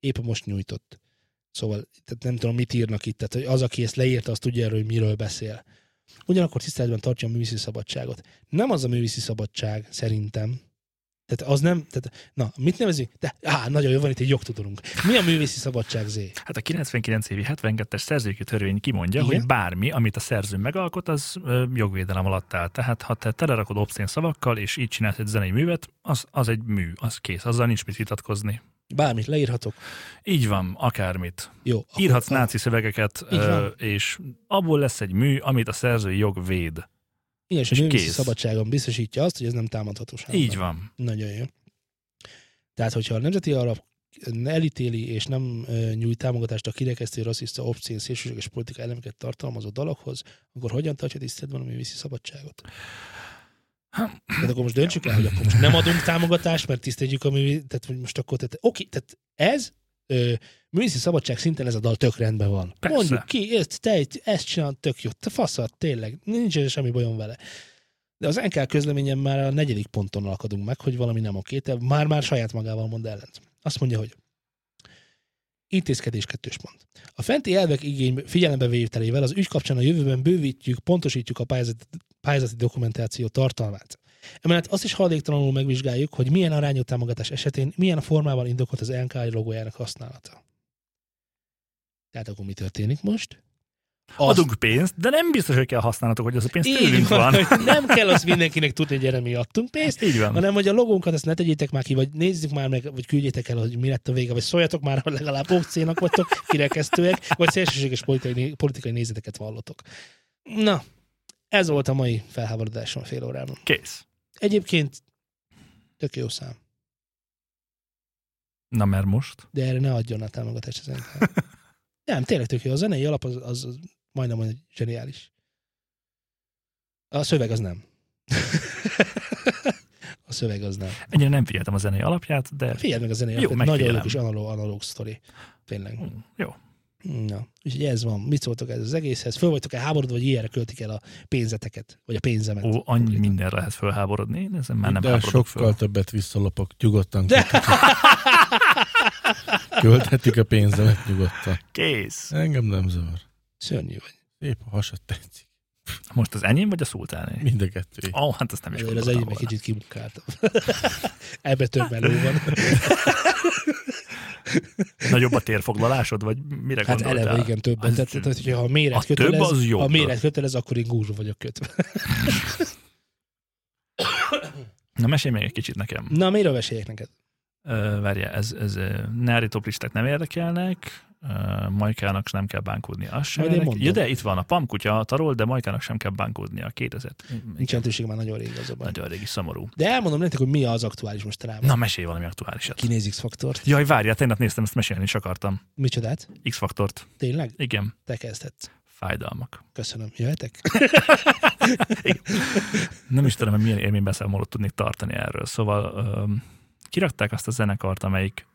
Épp most nyújtott. Szóval tehát nem tudom, mit írnak itt. Tehát hogy az, aki ezt leírta, az tudja erről, hogy miről beszél. Ugyanakkor tiszteletben tartja a művészi szabadságot. Nem az a művészi szabadság, szerintem. Tehát az nem, tehát, na, mit nevezünk? De, á, nagyon jó, van itt egy jogtudorunk. Mi a művészi szabadság, Zé? Hát a 99 évi 72-es szerzőki törvény kimondja, Igen. hogy bármi, amit a szerző megalkot, az ö, jogvédelem alatt áll. Tehát ha te telerakod obszén szavakkal, és így csinálsz egy zenei művet, az, az egy mű, az kész, azzal nincs mit vitatkozni. Bármit leírhatok. Így van, akármit. Jó. akkor- Írhatsz náci szövegeket, ö, és abból lesz egy mű, amit a szerzői jog véd. Igen, és a és művészi kész. szabadságon biztosítja azt, hogy ez nem támadható. Így van. Nagyon jó. Tehát, hogyha a Nemzeti Alap elítéli és nem nyújt támogatást a kirekesztő, rasszista, obszén, szélsőséges politika elemeket tartalmazó dalokhoz, akkor hogyan tartja tiszteletben a művészi szabadságot? Tehát akkor most döntsük el, hogy akkor most nem adunk támogatást, mert tiszteljük a művészi, tehát hogy most akkor, tehát, oké, tehát ez ö, művészi szabadság szinten ez a dal tök rendben van. Persze. Mondjuk ki, ezt, te ezt csinálod tök jó, te faszad, tényleg, nincs semmi bajom vele. De az NK közleményen már a negyedik ponton alakadunk meg, hogy valami nem oké, te már-már saját magával mond ellent. Azt mondja, hogy intézkedés kettős pont. A fenti elvek igény figyelembevételével az ügy kapcsán a jövőben bővítjük, pontosítjuk a pályázati, pályázati dokumentáció tartalmát. Emellett azt is haladéktalanul megvizsgáljuk, hogy milyen arányú támogatás esetén milyen formában indokolt az NK logójának használata. Tehát akkor mi történik most? Azt- Adunk pénzt, de nem biztos, hogy kell használnatok, hogy az a pénz tőlünk van, van. nem kell azt mindenkinek tudni, hogy gyere, mi adtunk pénzt, Így van. hanem hogy a logónkat ezt ne tegyétek már ki, vagy nézzük már meg, vagy küldjétek el, hogy mi lett a vége, vagy szóljatok már, hogy legalább opcénak vagytok, kirekesztőek, vagy szélsőséges politikai, politikai nézeteket vallotok. Na, ez volt a mai felháborodásom fél órában. Kész. Egyébként tök jó szám, Na mert most? de erre ne adjon a támogatást NK. Nem, tényleg tök jó. A zenei alap az, az, az majdnem olyan zseniális. A szöveg az nem. a szöveg az nem. Ennyire nem figyeltem a zenei alapját, de Figyeld meg a zenei Jó, alapját, nagyon jó kis analóg, analóg sztori. Tényleg. Mm, jó. Na, úgyhogy ez van. Mit szóltok ez az egészhez? Föl vagytok-e háborodva, vagy ilyenre költik el a pénzeteket? Vagy a pénzemet? Ó, annyi minden lehet fölháborodni, én ezen már nem De sokkal föl. többet visszalopok. Nyugodtan költhetjük. költhetjük a pénzemet nyugodtan. Kész. Engem nem zavar. Szörnyű vagy. Szép a hasad tetszik. Most az enyém vagy a szultáné? Mind a kettő. Ó, oh, hát azt nem is Előre az egyik volna. kicsit kimunkáltam. Ebbe több meló van. Nagyobb a térfoglalásod, vagy mire Hát gondoltál? eleve igen többen. Az- Tehát, tehát, hogyha a méret a több kötelez, az jobb. a méret kötelez, akkor én gúzsba vagyok kötve. Na mesélj még egy kicsit nekem. Na, miről meséljek neked? Várja, ez, ez uh, nári toplisták nem érdekelnek, uh, Majkának nem kell bánkódni. Az sem. Ja, de itt van a pamkutya, a tarol, de Majkának sem kell bánkódni a 2000. Nincs jelentőség már nagyon rég az a baj. Nagyon régi, szomorú. De elmondom nektek, hogy mi az aktuális most rá. Na, mesélj valami aktuálisat. Kinéz X-faktort. Jaj, várjál, tegnap néztem, ezt mesélni is akartam. Micsodát? X-faktort. Tényleg? Igen. Te kezdhetsz. Fájdalmak. Köszönöm. Jöhetek? Nem is tudom, hogy milyen élménybeszámolót tudnék tartani erről. Szóval öm, kirakták azt a zenekart, amelyik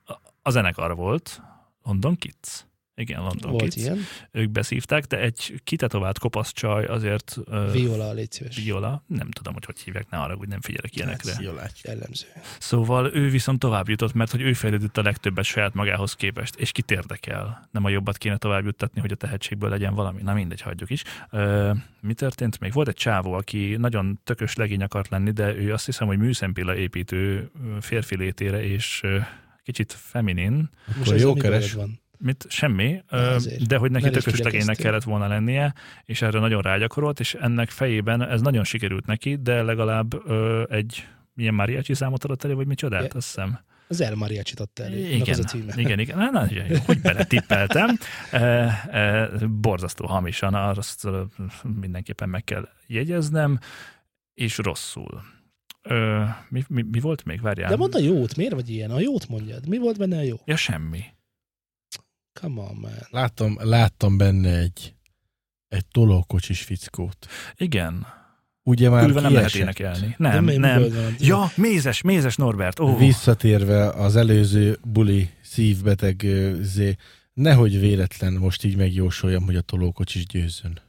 a zenekar volt, London Kids. Igen, London Volt Kids. ilyen. Ők beszívták, de egy kitetovált kopasz csaj azért... Viola, légy szíves. Viola, nem tudom, hogy hogy hívják, ne arra, hogy nem figyelek ilyenekre. Sziolács. Jellemző. Szóval ő viszont tovább jutott, mert hogy ő fejlődött a legtöbbet saját magához képest, és kit érdekel. Nem a jobbat kéne tovább juttatni, hogy a tehetségből legyen valami. Na mindegy, hagyjuk is. Ö, mi történt még? Volt egy csávó, aki nagyon tökös legény akart lenni, de ő azt hiszem, hogy műszempilla építő férfi létére, és ö, kicsit feminin, Akkor ezzel jó keres. Van? mit, semmi, azért. de hogy neki tökös legénynek kellett volna lennie, és erre nagyon rágyakorolt, és ennek fejében ez nagyon sikerült neki, de legalább ö, egy milyen mariachi számot adott elő, vagy micsodát, Ja. azt hiszem. Az El Mariachi adta elő. Igen, Igen. az a címe. igen, igen. Na, na, jó, hogy beletippeltem. E, e, borzasztó hamisan, azt mindenképpen meg kell jegyeznem, és rosszul. Ö, mi, mi, mi volt még? Várjál. De mondd a jót, miért vagy ilyen? A jót mondjad. Mi volt benne a jó? Ja, semmi. Come on, man. Láttam, láttam benne egy, egy tolókocsis fickót. Igen. Ugye már Ülve nem lehet énekelni. De Nem, mi- nem. van? Ja, mézes, mézes Norbert. Ó, Visszatérve az előző buli szívbeteg zé, nehogy véletlen most így megjósoljam, hogy a tolókocsis győzzön.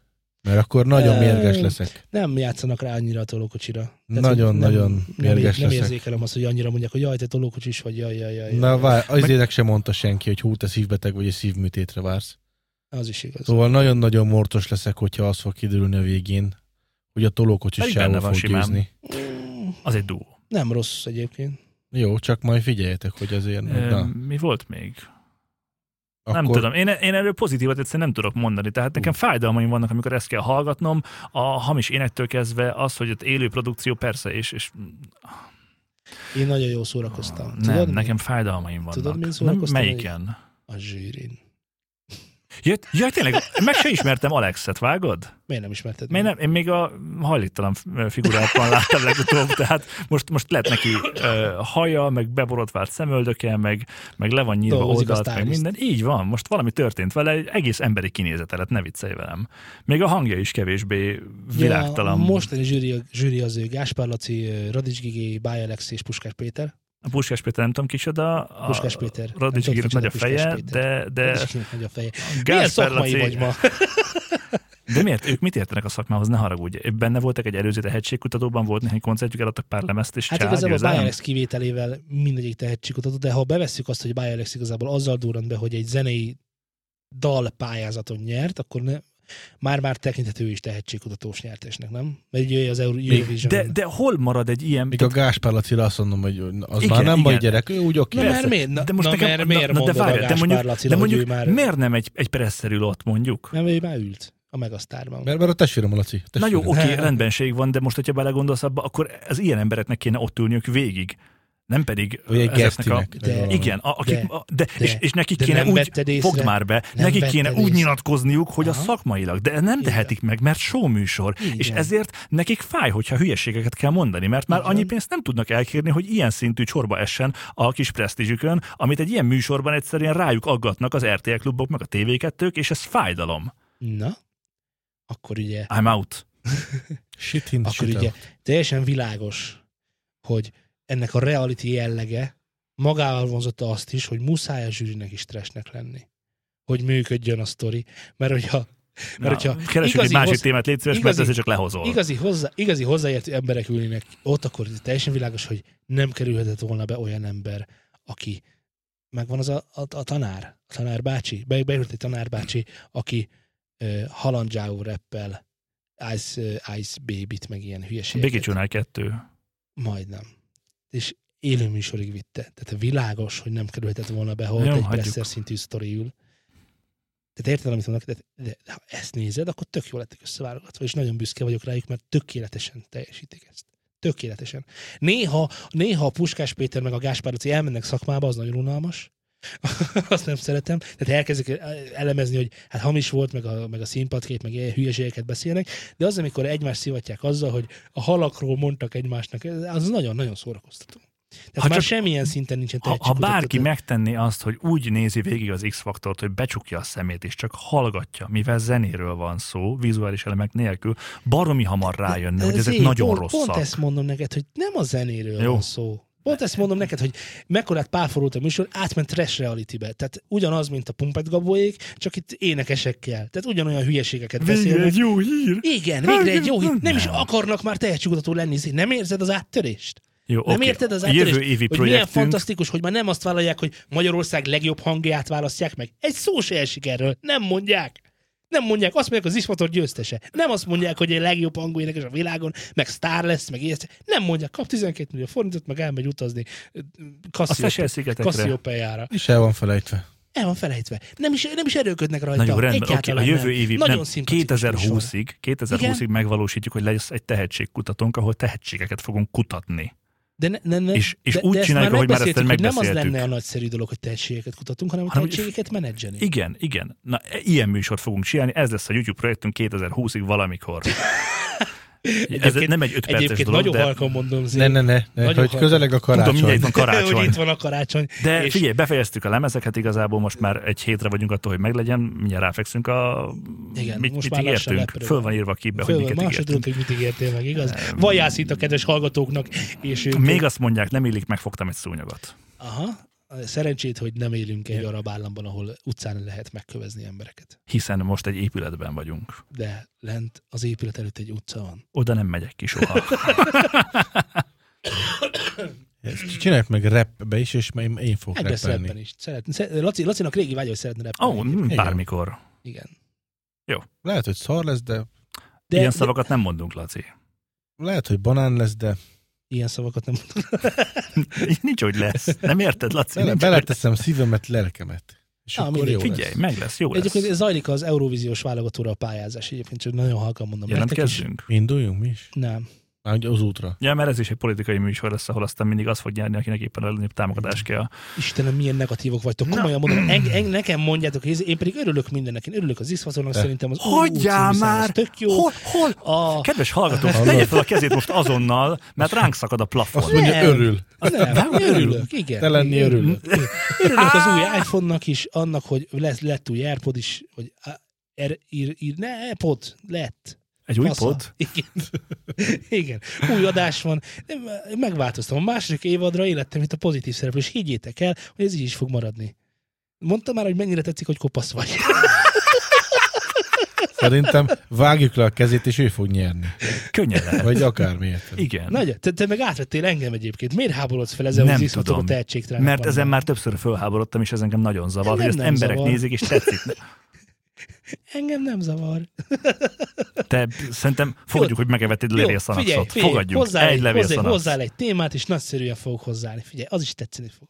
Mert akkor nagyon mérges leszek. Nem játszanak rá annyira a tolókocsira. Nagyon, hogy nagyon nem, mérges nem leszek. érzékelem azt, hogy annyira mondják, hogy jaj, te tolókocsis vagy, jaj, jaj, jaj. Na, jaj. vár, azért sem mondta senki, hogy hú, te szívbeteg vagy, és szívműtétre vársz. Az is igaz. Szóval nagyon-nagyon mortos leszek, hogyha az fog kiderülni a végén, hogy a tolókocsis van fog simán. győzni. Mm, az egy duó. Nem rossz egyébként. Jó, csak majd figyeljetek, hogy azért... Na, Mi volt még? Akkor Nem tudom. Én, én erről pozitívat egyszerűen nem tudok mondani. Tehát nekem fájdalmaim vannak, amikor ezt kell hallgatnom. A hamis énektől kezdve az, hogy ott élő produkció, persze, és, és Én nagyon jól szórakoztam. nem, Tudod, nekem mi? fájdalmaim vannak. Tudod, nem, szórakoztam melyiken? A zsűrin. Ja, ja, tényleg, meg se ismertem Alexet, vágod? Miért nem ismerted? Meg? nem, én még a hajlítalan figurában láttam legutóbb, tehát most, most lett neki uh, haja, meg beborotvált szemöldöke, meg, meg le van nyírva Dolgozik oldalt, meg minden. Így van, most valami történt vele, egy egész emberi kinézete lett, ne viccelj velem. Még a hangja is kevésbé világtalan. Ja, a mostani zsűri, zsűri az ő Gáspár Laci, Radics Gigi, Báj Alex és Puskás Péter. A Puskás Péter nem tudom kicsoda, a Puskás Péter. Radics Giginek nagy a feje, de, de, nagy a feje. Milyen szakmai vagy ma? de miért? Ők mit értenek a szakmához? Ne haragudj. Benne voltak egy előző tehetségkutatóban, volt néhány koncertjük, eladtak pár lemezt, és Hát csá, igazából győzelem? Báj Alex kivételével mindegyik tehetségkutató, de ha bevesszük azt, hogy Báj Alex igazából azzal durrant be, hogy egy zenei dal pályázaton nyert, akkor ne, már-már tekinthető is tehetségkutatós nyertesnek, nem? Mert ugye az Euro- Eurovision. de, de hol marad egy ilyen... Még a Gáspár Lacira azt mondom, hogy az Igen, már nem igen. gyerek, ő úgy oké. Na Persze. mert miért? Na, De most na, nekem- mert na- miért na, de a de mondjuk- Lacira, De hogy mondjuk ő már... miért nem egy, egy presszerül ott mondjuk? Nem, ő már ült a Megasztárban. Mert, mert a testvérem a Laci. Na jó, oké, rendbenség van, de most, hogyha belegondolsz abba, akkor az ilyen embereknek kéne ott ülniük végig. Nem pedig Vagy egy ezeknek a... De-. Igen, a, akik, De- a, de, de- és, és nekik de kéne úgy, észre? fogd már be, nekik kéne vetted úgy észre? nyilatkozniuk, hogy Aha. a szakmailag, de nem Igen. tehetik meg, mert showműsor, Igen. és ezért nekik fáj, hogyha hülyeségeket kell mondani, mert már Igen. annyi pénzt nem tudnak elkérni, hogy ilyen szintű csorba essen a kis presztízsükön, amit egy ilyen műsorban egyszerűen rájuk aggatnak az RTL klubok, meg a TV2-k, és ez fájdalom. Na, akkor ugye, I'm out. Shit in, akkor shit ugye teljesen világos, hogy ennek a reality jellege magával vonzotta azt is, hogy muszáj a zsűrinek is stressnek lenni. Hogy működjön a sztori. Mert hogyha, Na, mert hogyha keresünk egy másik hossz- témát, légy szíves, mert igazi- ezzel csak lehozol. igazi, hozzá, igazi hozzáértő emberek ülnének ott, akkor teljesen világos, hogy nem kerülhetett volna be olyan ember, aki megvan az a, a, a tanár, a tanár bácsi, be, beült egy tanár bácsi, aki uh, halandzsáó reppel Ice, uh, Ice Baby-t, meg ilyen hülyeségeket. Biggie Csunál kettő. Majdnem. És élő műsorig vitte. Tehát világos, hogy nem kerülhetett volna be, ha egy presser szintű sztori ül. Tehát érted, amit mondok? De, de, de, ha ezt nézed, akkor tök jól lettek összeválogatva, és nagyon büszke vagyok rájuk, mert tökéletesen teljesítik ezt. Tökéletesen. Néha, néha a Puskás Péter meg a Gáspár Laci elmennek szakmába, az nagyon unalmas. Azt nem szeretem. Tehát elkezdik elemezni, hogy hát hamis volt, meg a, meg a színpadkép, meg ilyen hülyeségeket beszélnek, de az, amikor egymást szivatják azzal, hogy a halakról mondtak egymásnak, az nagyon-nagyon szórakoztató. Tehát Ha ha már csak- semmilyen szinten nincsen Ha, ha bárki megtenné azt, hogy úgy nézi végig az X-faktort, hogy becsukja a szemét, és csak hallgatja, mivel zenéről van szó, vizuális elemek nélkül, baromi hamar rájönne, hogy ezek nagyon pont, rosszak. Pont ezt mondom neked, hogy nem a zenéről Jó. van szó. Pont ezt mondom neked, hogy mekkorát párforult a műsor, átment trash reality-be. Tehát ugyanaz, mint a Pumpet Gabóék, csak itt énekesekkel. Tehát ugyanolyan hülyeségeket Végre beszélnek. egy jó hír! Igen, végre egy jó hit. Nem is Nem. akarnak már tehetségkutató lenni. Nem érzed az áttörést? Jó, Nem oké. érted az áttörést? Jövő évi hogy milyen fantasztikus, hogy már nem azt vállalják, hogy Magyarország legjobb hangját választják meg. Egy szó se esik erről. Nem mondják. Nem mondják, azt mondják, az Isfator győztese. Nem azt mondják, hogy egy legjobb hangú énekes a világon, meg sztár lesz, meg ilyet. Nem mondják, kap 12 millió forintot, meg elmegy utazni a Seychelles-szigetekre. Cassiopejára. És el van felejtve. El van felejtve. Nem is, nem is erőködnek rajta. Na jó, rendben, oké, a jövő nem. évi, Nagyon nem, szimpatikus műsor. 2020-ig, 2020-ig megvalósítjuk, hogy lesz egy tehetségkutatónk, ahol tehetségeket fogunk kutatni. De, ne, ne, ne, És- és de, úgy de csináljuk, már ahogy már ezt megbeszéltük, hogy nem az lenne a nagyszerű dolog, hogy tehetségeket kutatunk, hanem, hogy Hanem, hogy- tehetségeket menedzselni. Igen, igen. Na, e- ilyen műsort fogunk csinálni, ez lesz a YouTube projektünk 2020-ig valamikor. ez nem egy öt perces Egyébként dolog, nagyon de, halkan mondom, Zé. Ne, ne, ne, ne hogy halkan. közeleg a tudom, karácsony. mindjárt van hogy karácsony. itt van a karácsony. De és- figyelj, befejeztük a lemezeket, igazából most már egy hétre vagyunk attól, hogy meglegyen, mindjárt ráfekszünk a... Igen, mit, most mit már ígértünk? Föl van írva a képbe, hogy Föl, miket ma se ígértünk. hogy mit ígértél meg, igaz? Vajász itt a kedves hallgatóknak, és ők... Még azt mondják, nem illik, megfogtam egy szúnyogot. Aha, szerencsét, hogy nem élünk egy arab államban, ahol utcán lehet megkövezni embereket. Hiszen most egy épületben vagyunk. De lent az épület előtt egy utca van. Oda nem megyek ki soha. Ezt Csináljuk meg rapbe is, és én, én fogok rapben rappelni. is. Szeret, Laci, Lacinak régi vágya, hogy szeretne rappelni. Ó, egyébként. oh, bármikor. Igen. Lehet, hogy szar lesz, de De, Ilyen de, szavakat nem mondunk, Laci. lehet, hogy banán lesz, de ilyen szavakat nem Nincs, hogy lesz. Nem érted, Laci? hogy beleteszem szívemet, lelkemet. És Na, akkor jó lesz. Figyelj, lesz. meg lesz, jó lesz. Egyébként zajlik az Eurovíziós válogatóra a pályázás. Egyébként csak nagyon halkan mondom. nektek is. Jelentkezzünk? Induljunk mi is? Nem. Már ugye az útra. Ja, mert ez is egy politikai műsor lesz, ahol aztán mindig az fog nyerni, akinek éppen a legnagyobb támogatás kell. Istenem, milyen negatívok vagytok. Na. Komolyan mondom, en, en, nekem mondjátok, hogy én pedig örülök mindennek. Én örülök az Iszfatornak, De. szerintem az Hagyjál már! tök jó. Hol, hol? A... Kedves hallgatók, Hallod? tegye fel a kezét most azonnal, mert ránk szakad a plafon. Azt mondja, Nem. örül. Nem, örülök, igen. Te lenni örülök. Örülök az új iPhone-nak is, annak, hogy lett, lett új AirPod is, hogy á, er, ír, ír, ne, AirPod, lett. Egy új Fasza. pod? Igen. Igen. Új adás van. Megváltoztam. A második évadra élettem itt a pozitív szereplő, és higgyétek el, hogy ez így is fog maradni. Mondtam már, hogy mennyire tetszik, hogy kopasz vagy. Szerintem vágjuk le a kezét, és ő fog nyerni. Könnyen lehet. Vagy akármiért. Igen. Nagy, te, te meg átvettél engem egyébként. Miért háborodsz fel ezzel, Nem az tudom. a tehetségtelenek Mert ezen már többször fölháborodtam, és ez engem nagyon zavar, Nem, hogy ezt nem emberek zavar. nézik, és tetszik. Engem nem zavar. Te szerintem fogadjuk, hogy megevetted figyelj, levélszanaszot. figyelj, Fogadjuk. hozzá egy egy, hozzá, levélszanasz. hozzá egy témát, és nagyszerűen fogok hozzáállni. Figyelj, az is tetszeni fog.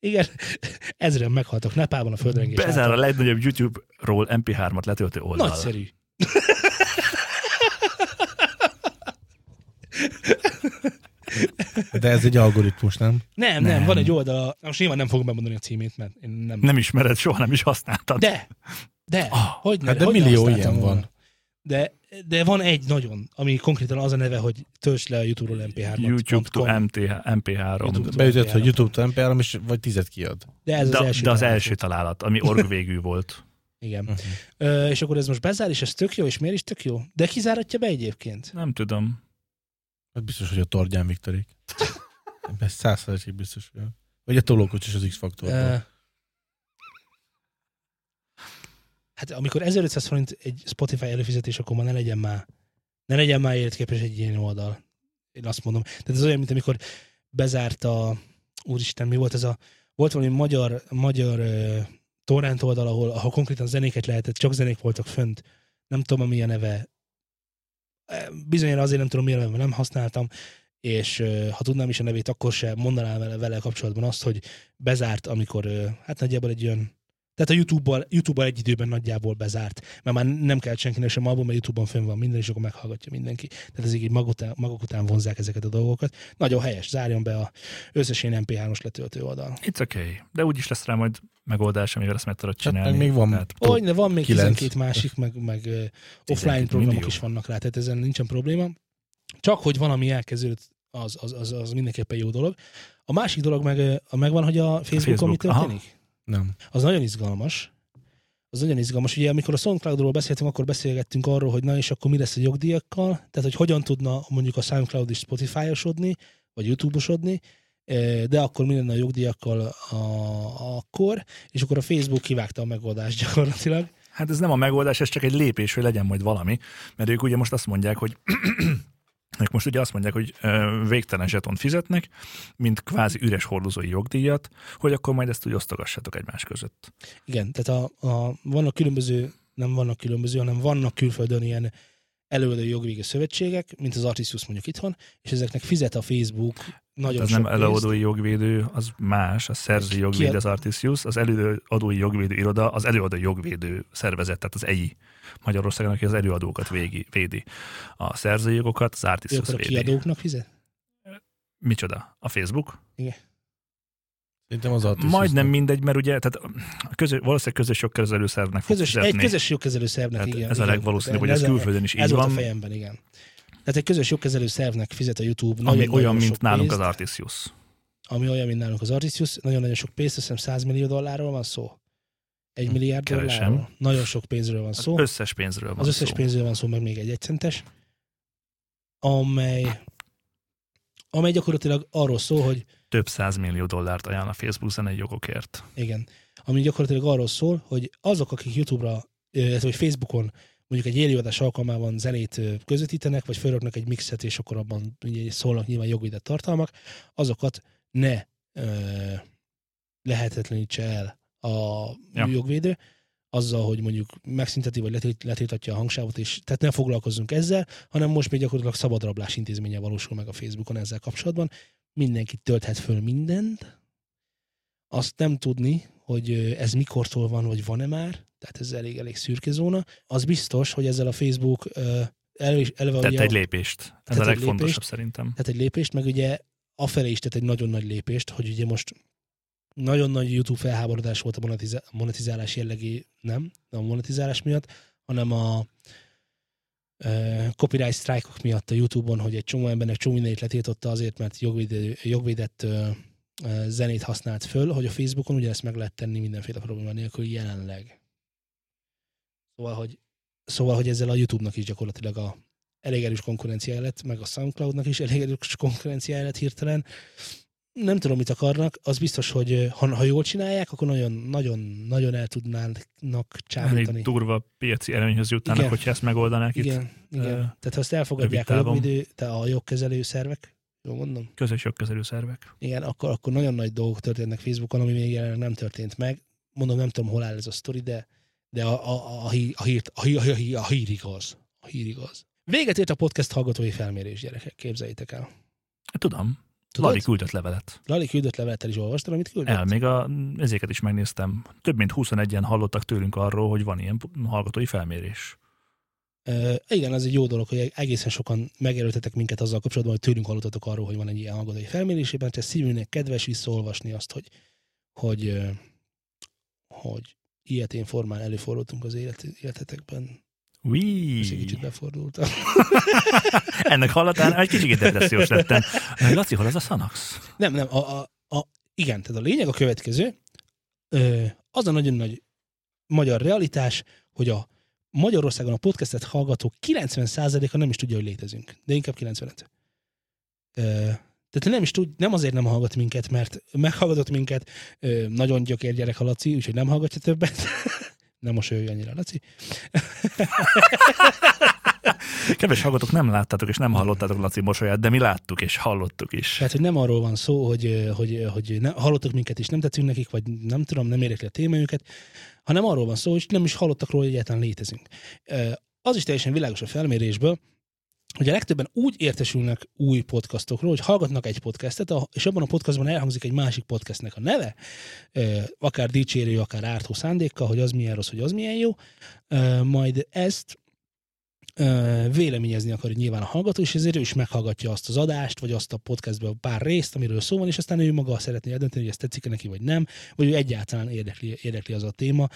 Igen, ezeren meghaltak Nepálban a földrengés Bezár a által. legnagyobb YouTube-ról MP3-at letöltő oldal. Nagyszerű. De ez egy algoritmus, nem? Nem, nem, Nem. van egy oldal, most nyilván nem fogom bemondani a címét, mert én nem... Nem ismered, soha nem is használtad. De, de, Ah, hogy ne, hát de hogy millió ilyen volna. van. De, de van egy nagyon, ami konkrétan az a neve, hogy töltsd le a YouTube-ról MP3-at. YouTube to .com. MT, MP3. YouTube. Beütött, hogy MP3. YouTube-to MP3, és vagy tizet kiad. De ez De, az első. de az találat első találat, ami org végű volt. Igen. Uh-huh. Ö, és akkor ez most bezár, és ez tök jó, és miért is tök jó? De kizáratja be egyébként? Nem tudom. Hát biztos, hogy a Tordján Viktorik. Ez százszerzség biztos. hogy- Vagy a tolókocsis az X-faktorban. Ö, hát amikor 1500 forint egy Spotify előfizetés, akkor már ne legyen már, ne legyen már életképes egy ilyen oldal. Én azt mondom. Tehát ez olyan, mint amikor bezárt a, úristen, mi volt ez a, volt valami magyar, magyar uh, torrent oldal, ahol, ahol konkrétan zenéket lehetett, csak zenék voltak fönt. Nem tudom, mi a neve. Bizonyára azért nem tudom, mert nem használtam, és ha tudnám is a nevét, akkor sem mondanám vele, vele kapcsolatban azt, hogy bezárt, amikor, hát nagyjából egy olyan tehát a YouTube-bal, YouTube-bal egy időben nagyjából bezárt, mert már nem kell senkinek sem album, mert YouTube-on fönn van minden, és akkor meghallgatja mindenki. Tehát ezek így maguk után, maguk után vonzák ezeket a dolgokat. Nagyon helyes, zárjon be a összes ilyen MP3-os letöltő oldal. It's okay. De úgyis lesz rá majd megoldás, amivel ezt meg tudod Hát csinálni. meg még van Tehát, Hogy, de van még kilenc. 12 másik, meg, meg uh, offline 12 programok millió. is vannak rá, tehát ezen nincsen probléma. Csak hogy valami elkezdődött az, az, az, az mindenképpen jó dolog. A másik dolog meg, ö, megvan, hogy a Facebookon Facebook, mi történik? Nem. Az nagyon izgalmas. Az nagyon izgalmas. Ugye amikor a SoundCloudról beszéltünk, akkor beszélgettünk arról, hogy na és akkor mi lesz a jogdíjakkal, tehát hogy hogyan tudna mondjuk a SoundCloud is Spotify-osodni, vagy YouTube-osodni, eh, de akkor mi lenne a jogdíjakkal a, akkor, és akkor a Facebook kivágta a megoldást gyakorlatilag. Hát ez nem a megoldás, ez csak egy lépés, hogy legyen majd valami, mert ők ugye most azt mondják, hogy ők most ugye azt mondják, hogy végtelen zsetont fizetnek, mint kvázi üres hordozói jogdíjat, hogy akkor majd ezt úgy osztogassátok egymás között. Igen, tehát a, a, vannak különböző, nem vannak különböző, hanem vannak külföldön ilyen előadói jogvége szövetségek, mint az Artisius mondjuk itthon, és ezeknek fizet a Facebook nagyon ez nem előadói jogvédő, az más, a szerzői Ki- jogvédő az Artisius, az előadói jogvédő iroda, az előadói jogvédő szervezet, tehát az EI Magyarországon, aki az előadókat végi, védi. A szerzői jogokat az Ő Artisius akkor a védi. kiadóknak fizet? Micsoda? A Facebook? Szerintem az Artisius Majdnem mindegy, mert ugye, tehát a közö, valószínűleg közös jogkezelő szervnek fog Közös, fizetni. egy közös jogkezelő szervnek, Tehát igen. ez a igen. legvalószínűbb, hogy Ez ez a- külföldön is Ez így volt a van, fejemben, igen. Tehát egy közös jogkezelő szervnek fizet a YouTube ami nagyon, olyan, mint sok nálunk pénzt, az Artisius. ami olyan, mint nálunk az Artisius, nagyon-nagyon sok pénzt, azt hiszem 100 millió dollárról van szó. Egy milliárd keresem. dollárról. Nagyon sok pénzről van Az szó. összes pénzről van Az összes szó. pénzről van szó, meg még egy egycentes, amely, amely gyakorlatilag arról szól, hogy Több százmillió dollárt ajánl a Facebook zenei jogokért. igen, ami gyakorlatilag arról szól, hogy azok, akik YouTube-ra, hogy Facebookon mondjuk egy élőadás alkalmában zenét közvetítenek, vagy felraknak egy mixet, és akkor abban ugye szólnak nyilván jogvédett tartalmak, azokat ne ö, lehetetlenítse el a Ja. jogvédő, azzal, hogy mondjuk megszünteti, vagy letét- letiltatja a hangsávot, és tehát ne foglalkozzunk ezzel, hanem most még gyakorlatilag szabadrablás intézménye valósul meg a Facebookon ezzel kapcsolatban. Mindenki tölthet föl mindent, azt nem tudni, hogy ez mikortól van, vagy van-e már, tehát ez elég, elég szürke zóna. Az biztos, hogy ezzel a Facebook eleve, eleve Tett ugye- egy lépést. Ez a legfontosabb lépést. szerintem. tehát egy lépést, meg ugye afelé is tett egy nagyon nagy lépést, hogy ugye most nagyon nagy YouTube felháborodás volt a monetiza- monetizálás jellegé, nem, nem a monetizálás miatt, hanem a copyright strike miatt a YouTube-on, hogy egy csomó embernek csomó mindenit letiltotta azért, mert jogvédett ö, zenét használt föl, hogy a Facebookon ugyanezt meg lehet tenni mindenféle probléma nélkül jelenleg. Szóval, hogy, szóval, hogy ezzel a YouTube-nak is gyakorlatilag a elég erős konkurenciája lett, meg a SoundCloud-nak is elég erős konkurenciája lett hirtelen. Nem tudom, mit akarnak. Az biztos, hogy ö, ha, ha jól csinálják, akkor nagyon, nagyon, nagyon el tudnának Elég csábítani. durva piaci előnyhöz jutnának, Igen. hogyha ezt megoldanák itt. Igen, igen. ö, Tehát ha ezt elfogadják a jogvédő, te a jogkezelő szervek, jól mondom? Közös jogkezelő szervek. Igen, akkor, akkor nagyon nagy dolgok történnek Facebookon, ami még jelenleg nem történt meg. Mondom, nem tudom, hol áll ez a sztori, de, de a, a, a, hír, a, hírt, a, hír, a, hír, a hír igaz. A hír igaz. Véget ért a podcast hallgatói felmérés, gyerekek, képzeljétek el. Tudom. Tudod? Lali küldött levelet. Lali küldött levelet, el is olvastad, amit küldött? El, még a, ezeket is megnéztem. Több mint 21-en hallottak tőlünk arról, hogy van ilyen hallgatói felmérés. Uh, igen, az egy jó dolog, hogy egészen sokan megerőltetek minket azzal kapcsolatban, hogy tőlünk hallottatok arról, hogy van egy ilyen hallgatói felmérésében, tehát szívünknek kedves visszaolvasni azt, hogy, hogy, hogy ilyetén formán előfordultunk az élet, életetekben. Ui. És egy kicsit befordultam. Ennek hallatán egy kicsit depressziós lettem. Laci, hol az a Xanax? Nem, nem, a, a, a, igen, tehát a lényeg a következő. Ö, az a nagyon nagy magyar realitás, hogy a Magyarországon a podcastet hallgatók 90%-a nem is tudja, hogy létezünk. De inkább 95. Ö, tehát nem is tud, nem azért nem hallgat minket, mert meghallgatott minket, ö, nagyon gyökér gyerek a Laci, úgyhogy nem hallgatja többet. nem mosolyogj annyira, Laci. Kedves hallgatók, nem láttátok és nem hallottátok Laci mosolyát, de mi láttuk és hallottuk is. Tehát, hogy nem arról van szó, hogy, hogy, hogy ne, hallottak minket és nem tetszünk nekik, vagy nem tudom, nem érekli a témájukat, hanem arról van szó, hogy nem is hallottak róla, hogy egyáltalán létezünk. Az is teljesen világos a felmérésből, a legtöbben úgy értesülnek új podcastokról, hogy hallgatnak egy podcastet, és abban a podcastban elhangzik egy másik podcastnek a neve, akár dicsérő, akár ártó szándékkal, hogy az milyen rossz, hogy az milyen jó, majd ezt véleményezni akar nyilván a hallgató, és ezért ő is meghallgatja azt az adást, vagy azt a podcastben pár részt, amiről szó van, és aztán ő maga szeretné eldönteni, hogy ez tetszik neki, vagy nem, vagy ő egyáltalán érdekli, érdekli az a téma,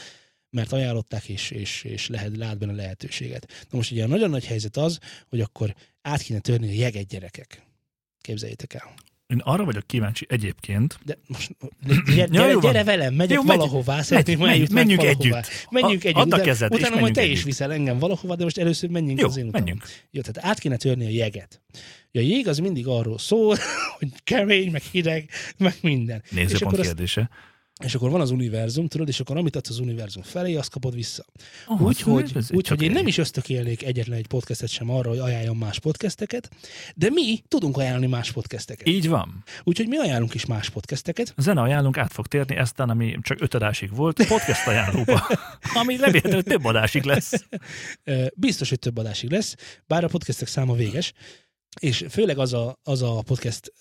mert ajánlották, és, és, és lehet, lát benne lehetőséget. Na most ugye a nagyon nagy helyzet az, hogy akkor át kéne törni a jeget gyerekek. Képzeljétek el. Én arra vagyok kíváncsi egyébként, De most gyere, gyere, van. gyere velem, megyek Jó, megy- valahová, szeretnék megy- menjünk valahová. együtt. Menjünk A- együtt. add a utána- kezed, utána majd te is együtt. viszel engem valahova, de most először menjünk jó, az én menjünk. Jó, tehát át kéne törni a jeget. A jég az mindig arról szól, hogy kemény, meg hideg, meg minden. Nézőpont akkor, azt, kérdése. És akkor van az univerzum, tudod, és akkor amit adsz az univerzum felé, azt kapod vissza. Oh, Úgyhogy úgy, csak hogy én nem is ösztökélnék egyetlen egy podcastet sem arra, hogy ajánljon más podcasteket, de mi tudunk ajánlani más podcasteket. Így van. Úgyhogy mi ajánlunk is más podcasteket. A zene ajánlunk át fog térni eztán, ami csak öt adásig volt, podcast ajánlóba, ami remélhetőleg több adásig lesz. Biztos, hogy több adásig lesz, bár a podcastek száma véges, és főleg az a, az a podcast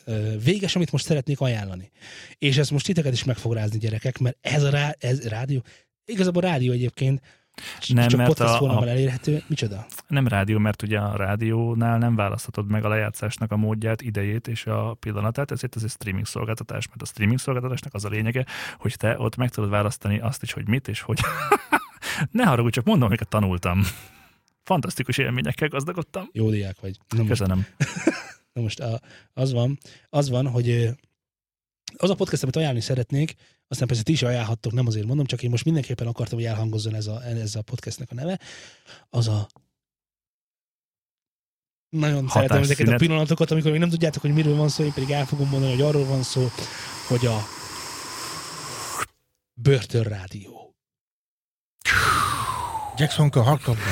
véges, amit most szeretnék ajánlani. És ez most titeket is meg fog rázni, gyerekek, mert ez a rá, ez rádió, igazából rádió egyébként, Nem, csak mert podcast a- formában a- elérhető. Micsoda? Nem rádió, mert ugye a rádiónál nem választhatod meg a lejátszásnak a módját, idejét és a pillanatát, ezért ez egy streaming szolgáltatás, mert a streaming szolgáltatásnak az a lényege, hogy te ott meg tudod választani azt is, hogy mit és hogy. ne haragudj, csak mondom, amiket tanultam. Fantasztikus élményekkel gazdagodtam. Jó diák vagy. Na most, Köszönöm. na most a, az, van, az van, hogy az a podcast, amit ajánlani szeretnék, aztán persze ti is ajánlhattok, nem azért mondom, csak én most mindenképpen akartam, hogy elhangozzon ez a, ez a podcastnek a neve, az a nagyon szeretem ezeket a Hatásszünet. pillanatokat, amikor még nem tudjátok, hogy miről van szó, én pedig el fogom mondani, hogy arról van szó, hogy a börtönrádió. Jacksonka halkabban.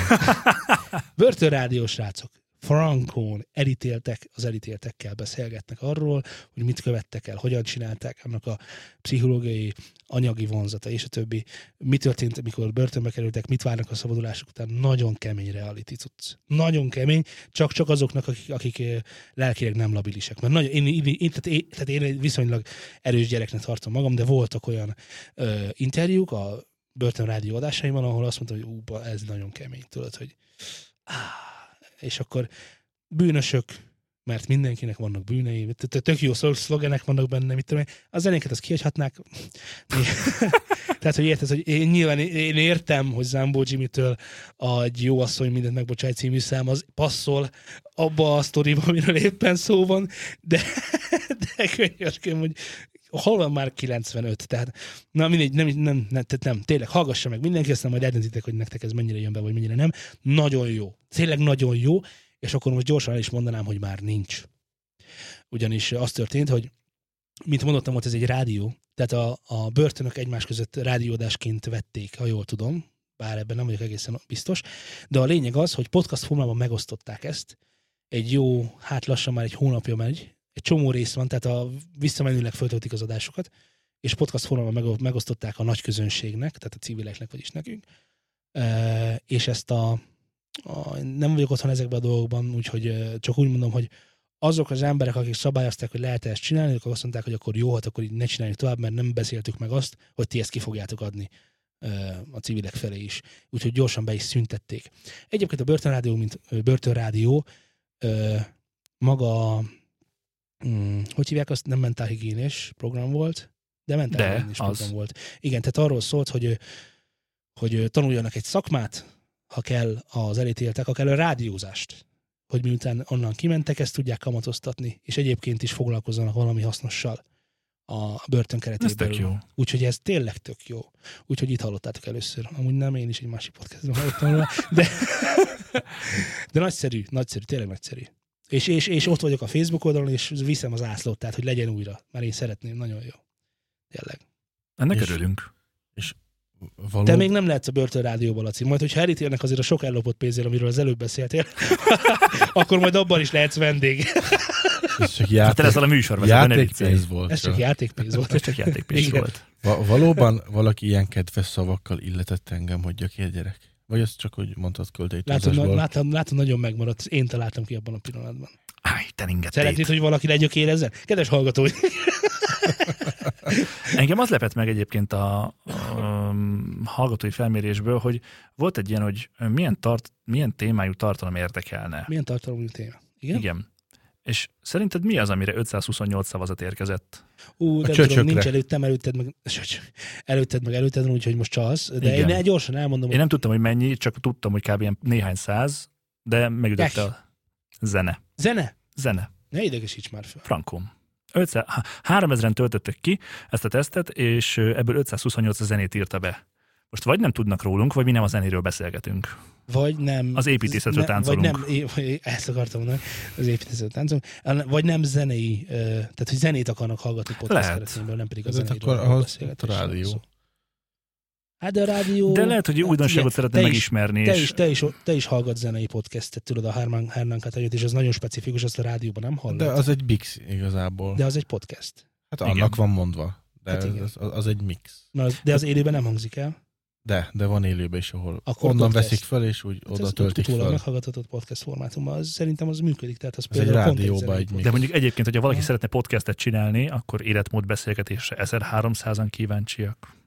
Börtönrádió srácok. Frankon elítéltek, az elítéltekkel beszélgetnek arról, hogy mit követtek el, hogyan csinálták, annak a pszichológiai, anyagi vonzata és a többi. Mi történt, mikor börtönbe kerültek, mit várnak a szabadulásuk után. Nagyon kemény reality cucc. Nagyon kemény, csak, csak azoknak, akik, akik eh, lelkileg nem labilisek. Mert nagyon, én, én, én, tehát, én, tehát én viszonylag erős gyereknek tartom magam, de voltak olyan ö, interjúk a börtönrádió adásaimon, ahol azt mondta, hogy ú, ez nagyon kemény, tudod, hogy áh, és akkor bűnösök, mert mindenkinek vannak bűnei, tök jó szlo- szlogenek vannak benne, mit tudom én, a zenéket azt kihagyhatnák. Tehát, hogy érted, hogy én nyilván én értem, hogy Zambó Jimmy-től a jó asszony mindent megbocsájt című szám, az passzol abba a sztoriba, amiről éppen szó van, de, de könyörgöm, hogy hol van már 95, tehát na mindegy, nem, nem, nem, tehát nem, tényleg hallgassa meg mindenki, aztán majd eldöntitek, hogy nektek ez mennyire jön be, vagy mennyire nem. Nagyon jó, tényleg nagyon jó, és akkor most gyorsan el is mondanám, hogy már nincs. Ugyanis az történt, hogy mint mondottam, ott ez egy rádió, tehát a, a börtönök egymás között rádiódásként vették, ha jól tudom, bár ebben nem vagyok egészen biztos, de a lényeg az, hogy podcast formában megosztották ezt, egy jó, hát lassan már egy hónapja megy, egy csomó rész van, tehát a visszamenőleg föltöltik az adásokat, és podcast formában meg- megosztották a nagy közönségnek, tehát a civileknek, vagyis nekünk, E, és ezt a, a nem vagyok otthon ezekben a dolgokban, úgyhogy e, csak úgy mondom, hogy azok az emberek, akik szabályozták, hogy lehet ezt csinálni, ők azt mondták, hogy akkor jó, hát akkor így ne csináljuk tovább, mert nem beszéltük meg azt, hogy ti ezt ki fogjátok adni e, a civilek felé is. Úgyhogy gyorsan be is szüntették. Egyébként a börtönrádió, mint börtönrádió, maga, mm, hogy hívják azt, nem mentálhigiénés program volt, de mentálhigiénés az. program volt. Igen, tehát arról szólt, hogy, hogy tanuljanak egy szakmát, ha kell az elítéltek, ha kell a rádiózást, hogy miután onnan kimentek, ezt tudják kamatoztatni, és egyébként is foglalkozzanak valami hasznossal a börtön keretében. Ez tök jó. Úgyhogy ez tényleg tök jó. Úgyhogy itt hallottátok először. Amúgy nem, én is egy másik podcastban hallottam róla, de, de nagyszerű, nagyszerű, tényleg nagyszerű. És, és, és ott vagyok a Facebook oldalon, és viszem az ászlót, tehát hogy legyen újra, mert én szeretném, nagyon jó. Tényleg. Ennek És- örülünk. Való... Te még nem lehetsz a börtönrádióban, Laci. Majd, hogyha elítélnek azért a sok ellopott pénzért, amiről az előbb beszéltél, akkor majd abban is lehetsz vendég. Ez csak Hát te játék, leszel a műsorvezető, játékpénz volt. Ez csak játékpénz volt. Ez csak játékpénz volt. Va- valóban valaki ilyen kedves szavakkal illetett engem, hogy gyökér gyerek? Vagy azt csak, hogy mondtad költői Látod, na, látod, látod, nagyon megmaradt. Én találtam ki abban a pillanatban. Áj, te Szeretnéd, ingetét. hogy valaki legyökérezzen? Kedves hallgatói! Engem az lepett meg egyébként a, a hallgatói felmérésből, hogy volt egy ilyen, hogy milyen, tart, milyen témájú tartalom érdekelne. Milyen tartalomú téma? Igen? Igen. És szerinted mi az, amire 528 szavazat érkezett? Ú, de tudom, nincs előttem, előtted meg, csöcs, előtted meg előtted, úgyhogy most csalsz. De Igen. én ne, gyorsan elmondom, Én hogy nem tudtam, hogy mennyi, csak tudtam, hogy kb. néhány száz, de megütötte a zene. zene? Zene. Ne idegesíts már fel. Frankom. 500, há- 3000-en töltöttek ki ezt a tesztet, és ebből 528 a zenét írta be. Most vagy nem tudnak rólunk, vagy mi nem a zenéről beszélgetünk. Vagy nem... Az építészetről ne- táncolunk. Vagy nem, ezt akartam mondani, az építészetről táncolunk. Vagy nem zenei, tehát hogy zenét akarnak hallgatni podcast Lehet. keretében, nem pedig a Azért zenéről akkor való ahhoz beszélgetésről a rádió. Hát de a rádió... De lehet, hogy hát újdonságot igen, szeretne megismerni. Te és is, te, is, te is hallgat zenei podcastet, tudod, a Herman, Hernán Katajot, és az nagyon specifikus, azt a rádióban nem hallod. De az egy mix igazából. de az egy podcast. hát igen. annak van mondva. De Hát igen. az, az, az egy mix. Na, az- de az élőben nem hangzik el. De, de van élőben is, ahol Akkor onnan podcast. veszik fel, és úgy Hát oda ez töltik utólag fel. meghallgathatott podcast formátumban, az, szerintem az működik. Tehát az Ez egy például a rádióban content zenei egy. De mondjuk egyébként, hogyha valaki Ja. szeretne podcastet csinálni, akkor életmód beszélgetésre 1300-an kíváncsiak.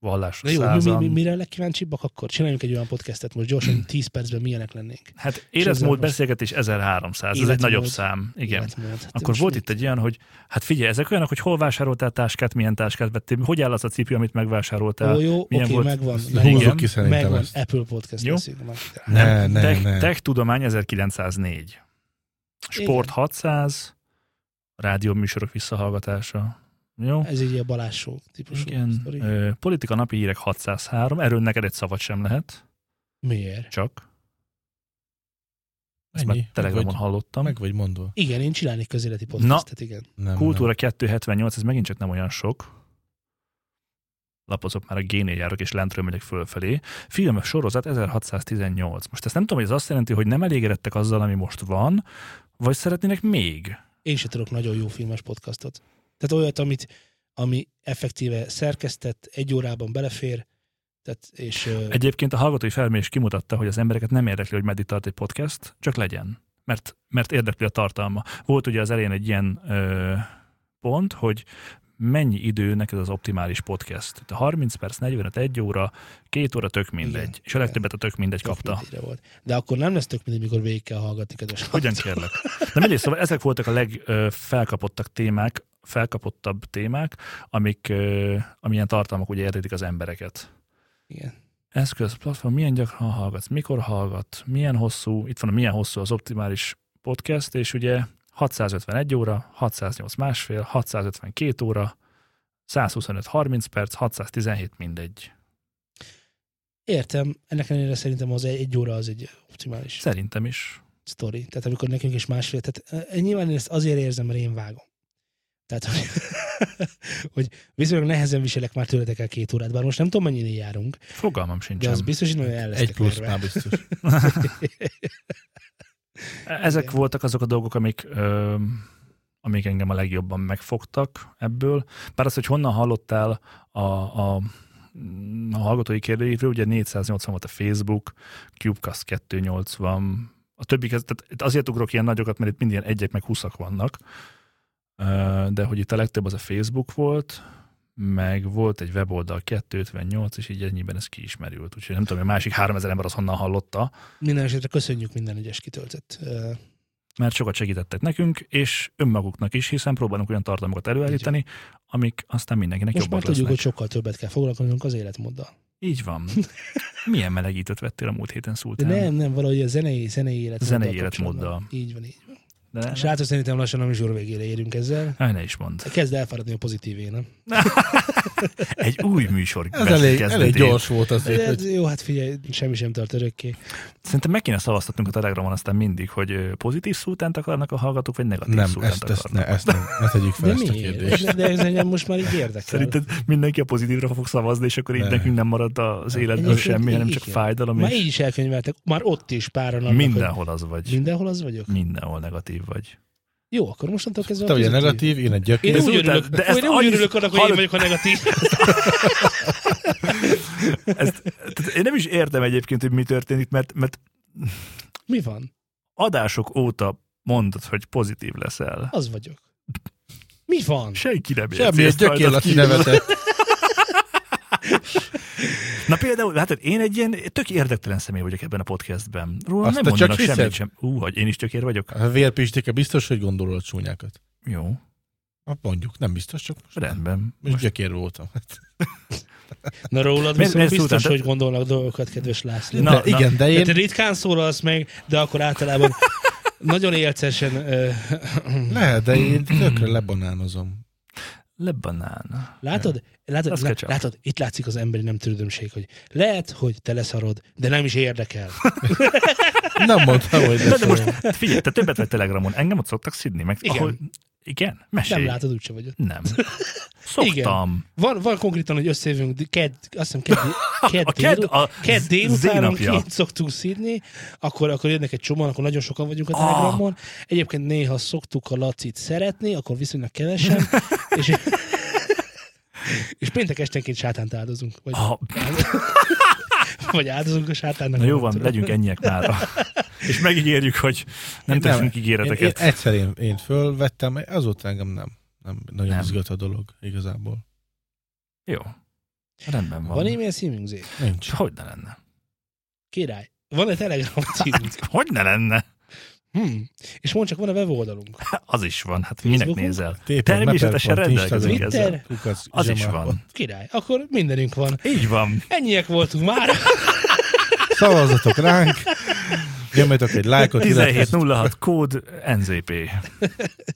Vallásra De jó, mi, mi, 100 mi, mire legkíváncsibbak akkor? Csináljunk egy olyan podcastet most gyorsan, 10 percben milyenek lennénk. Hát életmód most- beszélgetés 1300, ez egy Életmód. nagyobb szám. Igen. Életmód. Hát Akkor volt mit? itt egy olyan, hogy hát figyelj, ezek olyanok, hogy hol vásároltál táskát, milyen táskát vettél, hogy áll az a cipő, amit megvásároltál. Ó, jó, milyen oké, volt? megvan. Húzzuk ki szerintem Megvan, ezt. Apple Podcast Jó. beszélünk meg. Ne, ne, tech, ne. tech tudomány 1904. Sport Igen. 600, rádió műsorok visszahallgatása. Jó? Ez egy ilyen Balázs típusú Igen. sztori. Ö, politika napi hírek 603, erről neked egy szavat sem lehet, Miért? csak. Ezt már Ennyi. Meg Telegramon vagy, hallottam. meg vagy mondva. Igen, én csinálnék közéleti podcastet, igen. Nem, Kultúra 278, ez megint csak nem olyan sok. Lapozok már a G4 járok, és lentről megyek fölfelé. Filmes sorozat 1618. Most ezt nem tudom, hogy ez azt jelenti, hogy nem elégedettek azzal, ami most van, vagy szeretnének még. Én se tudok nagyon jó filmes podcastot. Tehát olyat, amit, ami effektíve szerkesztett, egy órában belefér, tehát, és Egyébként a hallgatói felmérés kimutatta, hogy az embereket nem érdekli, hogy meddig tart egy podcast, csak legyen. Mert, mert érdekli a tartalma. Volt ugye az elején egy ilyen ö, pont, hogy mennyi idő neked az optimális podcast. A 30 perc, 45, 1 óra, 2 óra tök mindegy. Igen, és a legtöbbet a tök mindegy tök kapta. volt. De akkor nem lesz tök mindegy, mikor végig kell hallgatni, kedves Hogyan kérlek? De mindegy, szóval ezek voltak a legfelkapottak témák, felkapottabb témák, amik, amilyen tartalmak ugye érdeklik az embereket. Igen. Eszköz, platform, milyen gyakran hallgatsz, mikor hallgat, milyen hosszú, itt van a milyen hosszú az optimális podcast, és ugye 651 óra, 608 másfél, 652 óra, 125 30 perc, 617 mindegy. Értem, ennek ellenére szerintem az egy, egy óra az egy optimális Szerintem is. sztori. Tehát amikor nekünk is másfél, tehát eh, nyilván én ezt azért érzem, mert én vágom. Tehát, hogy, hogy viszonylag nehezen viselek már tőletek el két órát, bár most nem tudom, mennyire járunk, Fogalmam de sincsen. az biztos, hogy nagyon el Egy plusz már biztos. Ezek Igen. voltak azok a dolgok, amik, ö, amik engem a legjobban megfogtak ebből. Bár az, hogy honnan hallottál a, a, a hallgatói kérdőívről, ugye 480 volt a Facebook, Cubecast 280, a többi, tehát azért ugrok ilyen nagyokat, mert itt mind ilyen egyek meg huszak vannak, de hogy itt a legtöbb az a Facebook volt, meg volt egy weboldal 258, és így ennyiben ez kiismerült. Úgyhogy nem tudom, hogy a másik 3000 ember az honnan hallotta, Minden esetre köszönjük minden egyes kitöltött. mert sokat segítettek nekünk, és önmaguknak is, hiszen próbálunk olyan tartalmakat előállítani, amik aztán mindenkinek Most már jobbak tudjuk, lesznek. hogy sokkal többet kell foglalkoznunk az életmóddal. Így van. Milyen melegítőt vettél a múlt héten, De Szultán? nem, nem, valahogy a zenei, zenei életmóddal. Zenei életmóddal. Így van, így. De nem? Srácok, szerintem lassan a műsor végére érünk ezzel. Aj, ne is mondd. Kezd elfáradni a pozitív én, nem? Egy új műsor Ez elég, elég gyors volt De, azért, hogy de, jó, hát figyelj, semmi sem tart örökké. Szerintem meg kéne szavaztatnunk a Telegramon aztán mindig, hogy pozitív szultánt akarnak a hallgatók, vagy negatív nem, szultánt ezt, ezt, akarnak. ne, ezt nem, ne tegyük fel De ezt a miért? kérdést. De, de ez engem most már így érdekel. Szerinted mindenki a pozitívra fog szavazni, és akkor így Ne. nekünk nem marad az életből semmi, hanem csak fájdalom, Már így is elkönyveltek, már ott is páran mindenhol az vagy. Mindenhol az vagyok? Mindenhol negatív vagy. Jó, akkor mostantól kezdve Te a vagy negatív, én egy Én gyökér. De úgy Zoltán, örülök, de ezt én úgy annyi- örülök annak, hogy én vagyok a negatív. Ezt, tehát én nem is értem egyébként, hogy mi történik, mert, mert Mi van? adások óta mondod, hogy pozitív leszel. Az vagyok. Mi van? Senki nem érzi Semmi, egy ezt gyökér kívül. nevetett. Na például, hát én egy ilyen tök érdektelen személy vagyok ebben a podcastben. Rólam Azt nem mondanak csak semmit hiszed? sem. Ú, hogy én is gyökér vagyok? A vérpistike biztos, hogy gondolod a csúnyákat. Jó, Hát mondjuk, nem biztos, csak most, rendben. most gyökér voltam. Na rólad viszont biztos, szóltál? hogy gondolnak dolgokat, kedves László. Na, de na. igen, de De én, te ritkán szólalsz meg, de akkor általában nagyon élcesen... Lehet, de én tökre lebanánozom. Lebanán. Látod? Látod, lá, látod? Itt látszik az emberi nem törődömség, hogy lehet, hogy te leszarod, de nem is érdekel. Nem mondtam, hogy De, de most figyelj, te többet vagy Telegramon, engem ott szoktak szidni, meg Igen. Ahol, igen? Mesélj. Nem látod, úgyse vagy ott. Nem. Szoktam. Van, van konkrétan, hogy összejövünk, ked, azt hiszem, ked, ked, A ked, a ked délutánonként szoktunk szidni, akkor, akkor jönnek egy csomóan, akkor nagyon sokan vagyunk a Ah. Telegramon. Egyébként néha szoktuk a Lacit szeretni, akkor viszonylag kevesen, és, és péntek esténként sátánt áldozunk. Vagy, Ah, vagy áldozunk a sátánnak. na jó van, legyünk ennyiek mára. És megígérjük, hogy nem Nem, teszünk Én, én, ígéreteket. egyszer én, én fölvettem, azóta engem nem. Nem nagyon Nem. izgat a dolog igazából. Jó. Rendben van. Van e-mail címünk, Zé? Nincs. Hogy ne lenne? Király. Van-e Telegram címünk? Hogy ne lenne? Hmm. És mondd csak, van a weboldalunk. Az is van, hát minek Facebookon? nézel? Tépon, Természetesen Instagram, ezzel. kukac, Az is van. Király. Akkor mindenünk van. Így van. Ennyiek voltunk már. Szavazatok ránk, nyomjatok egy lájkot, illetve 1706 kód NZP.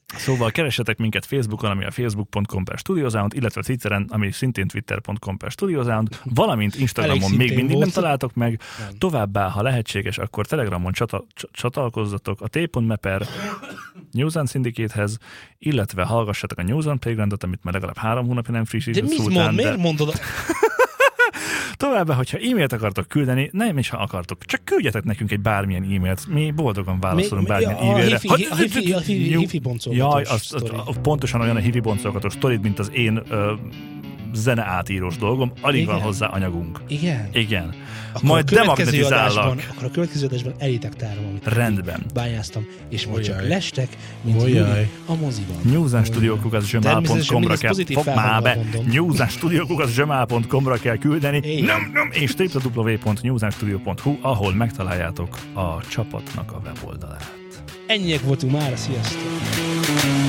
Szóval keressetek minket Facebookon, ami a facebook.com per studiosound, illetve Twitteren, ami szintén twitter.com per studiosound, valamint Instagramon Elég még mindig nem találtok meg. Nem. Továbbá, ha lehetséges, akkor Telegramon csata, cs- csatlakozzatok a t.me per News and Syndicate-hez, illetve hallgassatok a News and Playgroundot, amit már legalább három hónapja nem De frissített mit szultán, mond, de miért mondod? továbbá, hogyha e-mailt akartok küldeni, nem is ha akartok, csak küldjetek nekünk egy bármilyen e-mailt, mi boldogan válaszolunk bármilyen e-mailre. hifi- a hifi- hifi- hifi boncolgatós Jaj, pontosan olyan a hivi boncolgatós sztorid, mint az én zene átírós dolgom. Alig Igen? van hozzá anyagunk. Igen. Igen. Akkor Majd a demagnetizállak. akkor a következő adásban elitek tárom, amit Rendben. bányáztam, és majd csak lestek, mint Olyaj. Júli a moziban. newsandstudiokukaszgmail.com-ra Természetesen kell, fog már be, mondom. newsandstudiokukaszgmail.com-ra kell küldeni, nem, nem, és www.newsandstudio.hu, ahol megtaláljátok a csapatnak a weboldalát. Ennyiek voltunk már, sziasztok!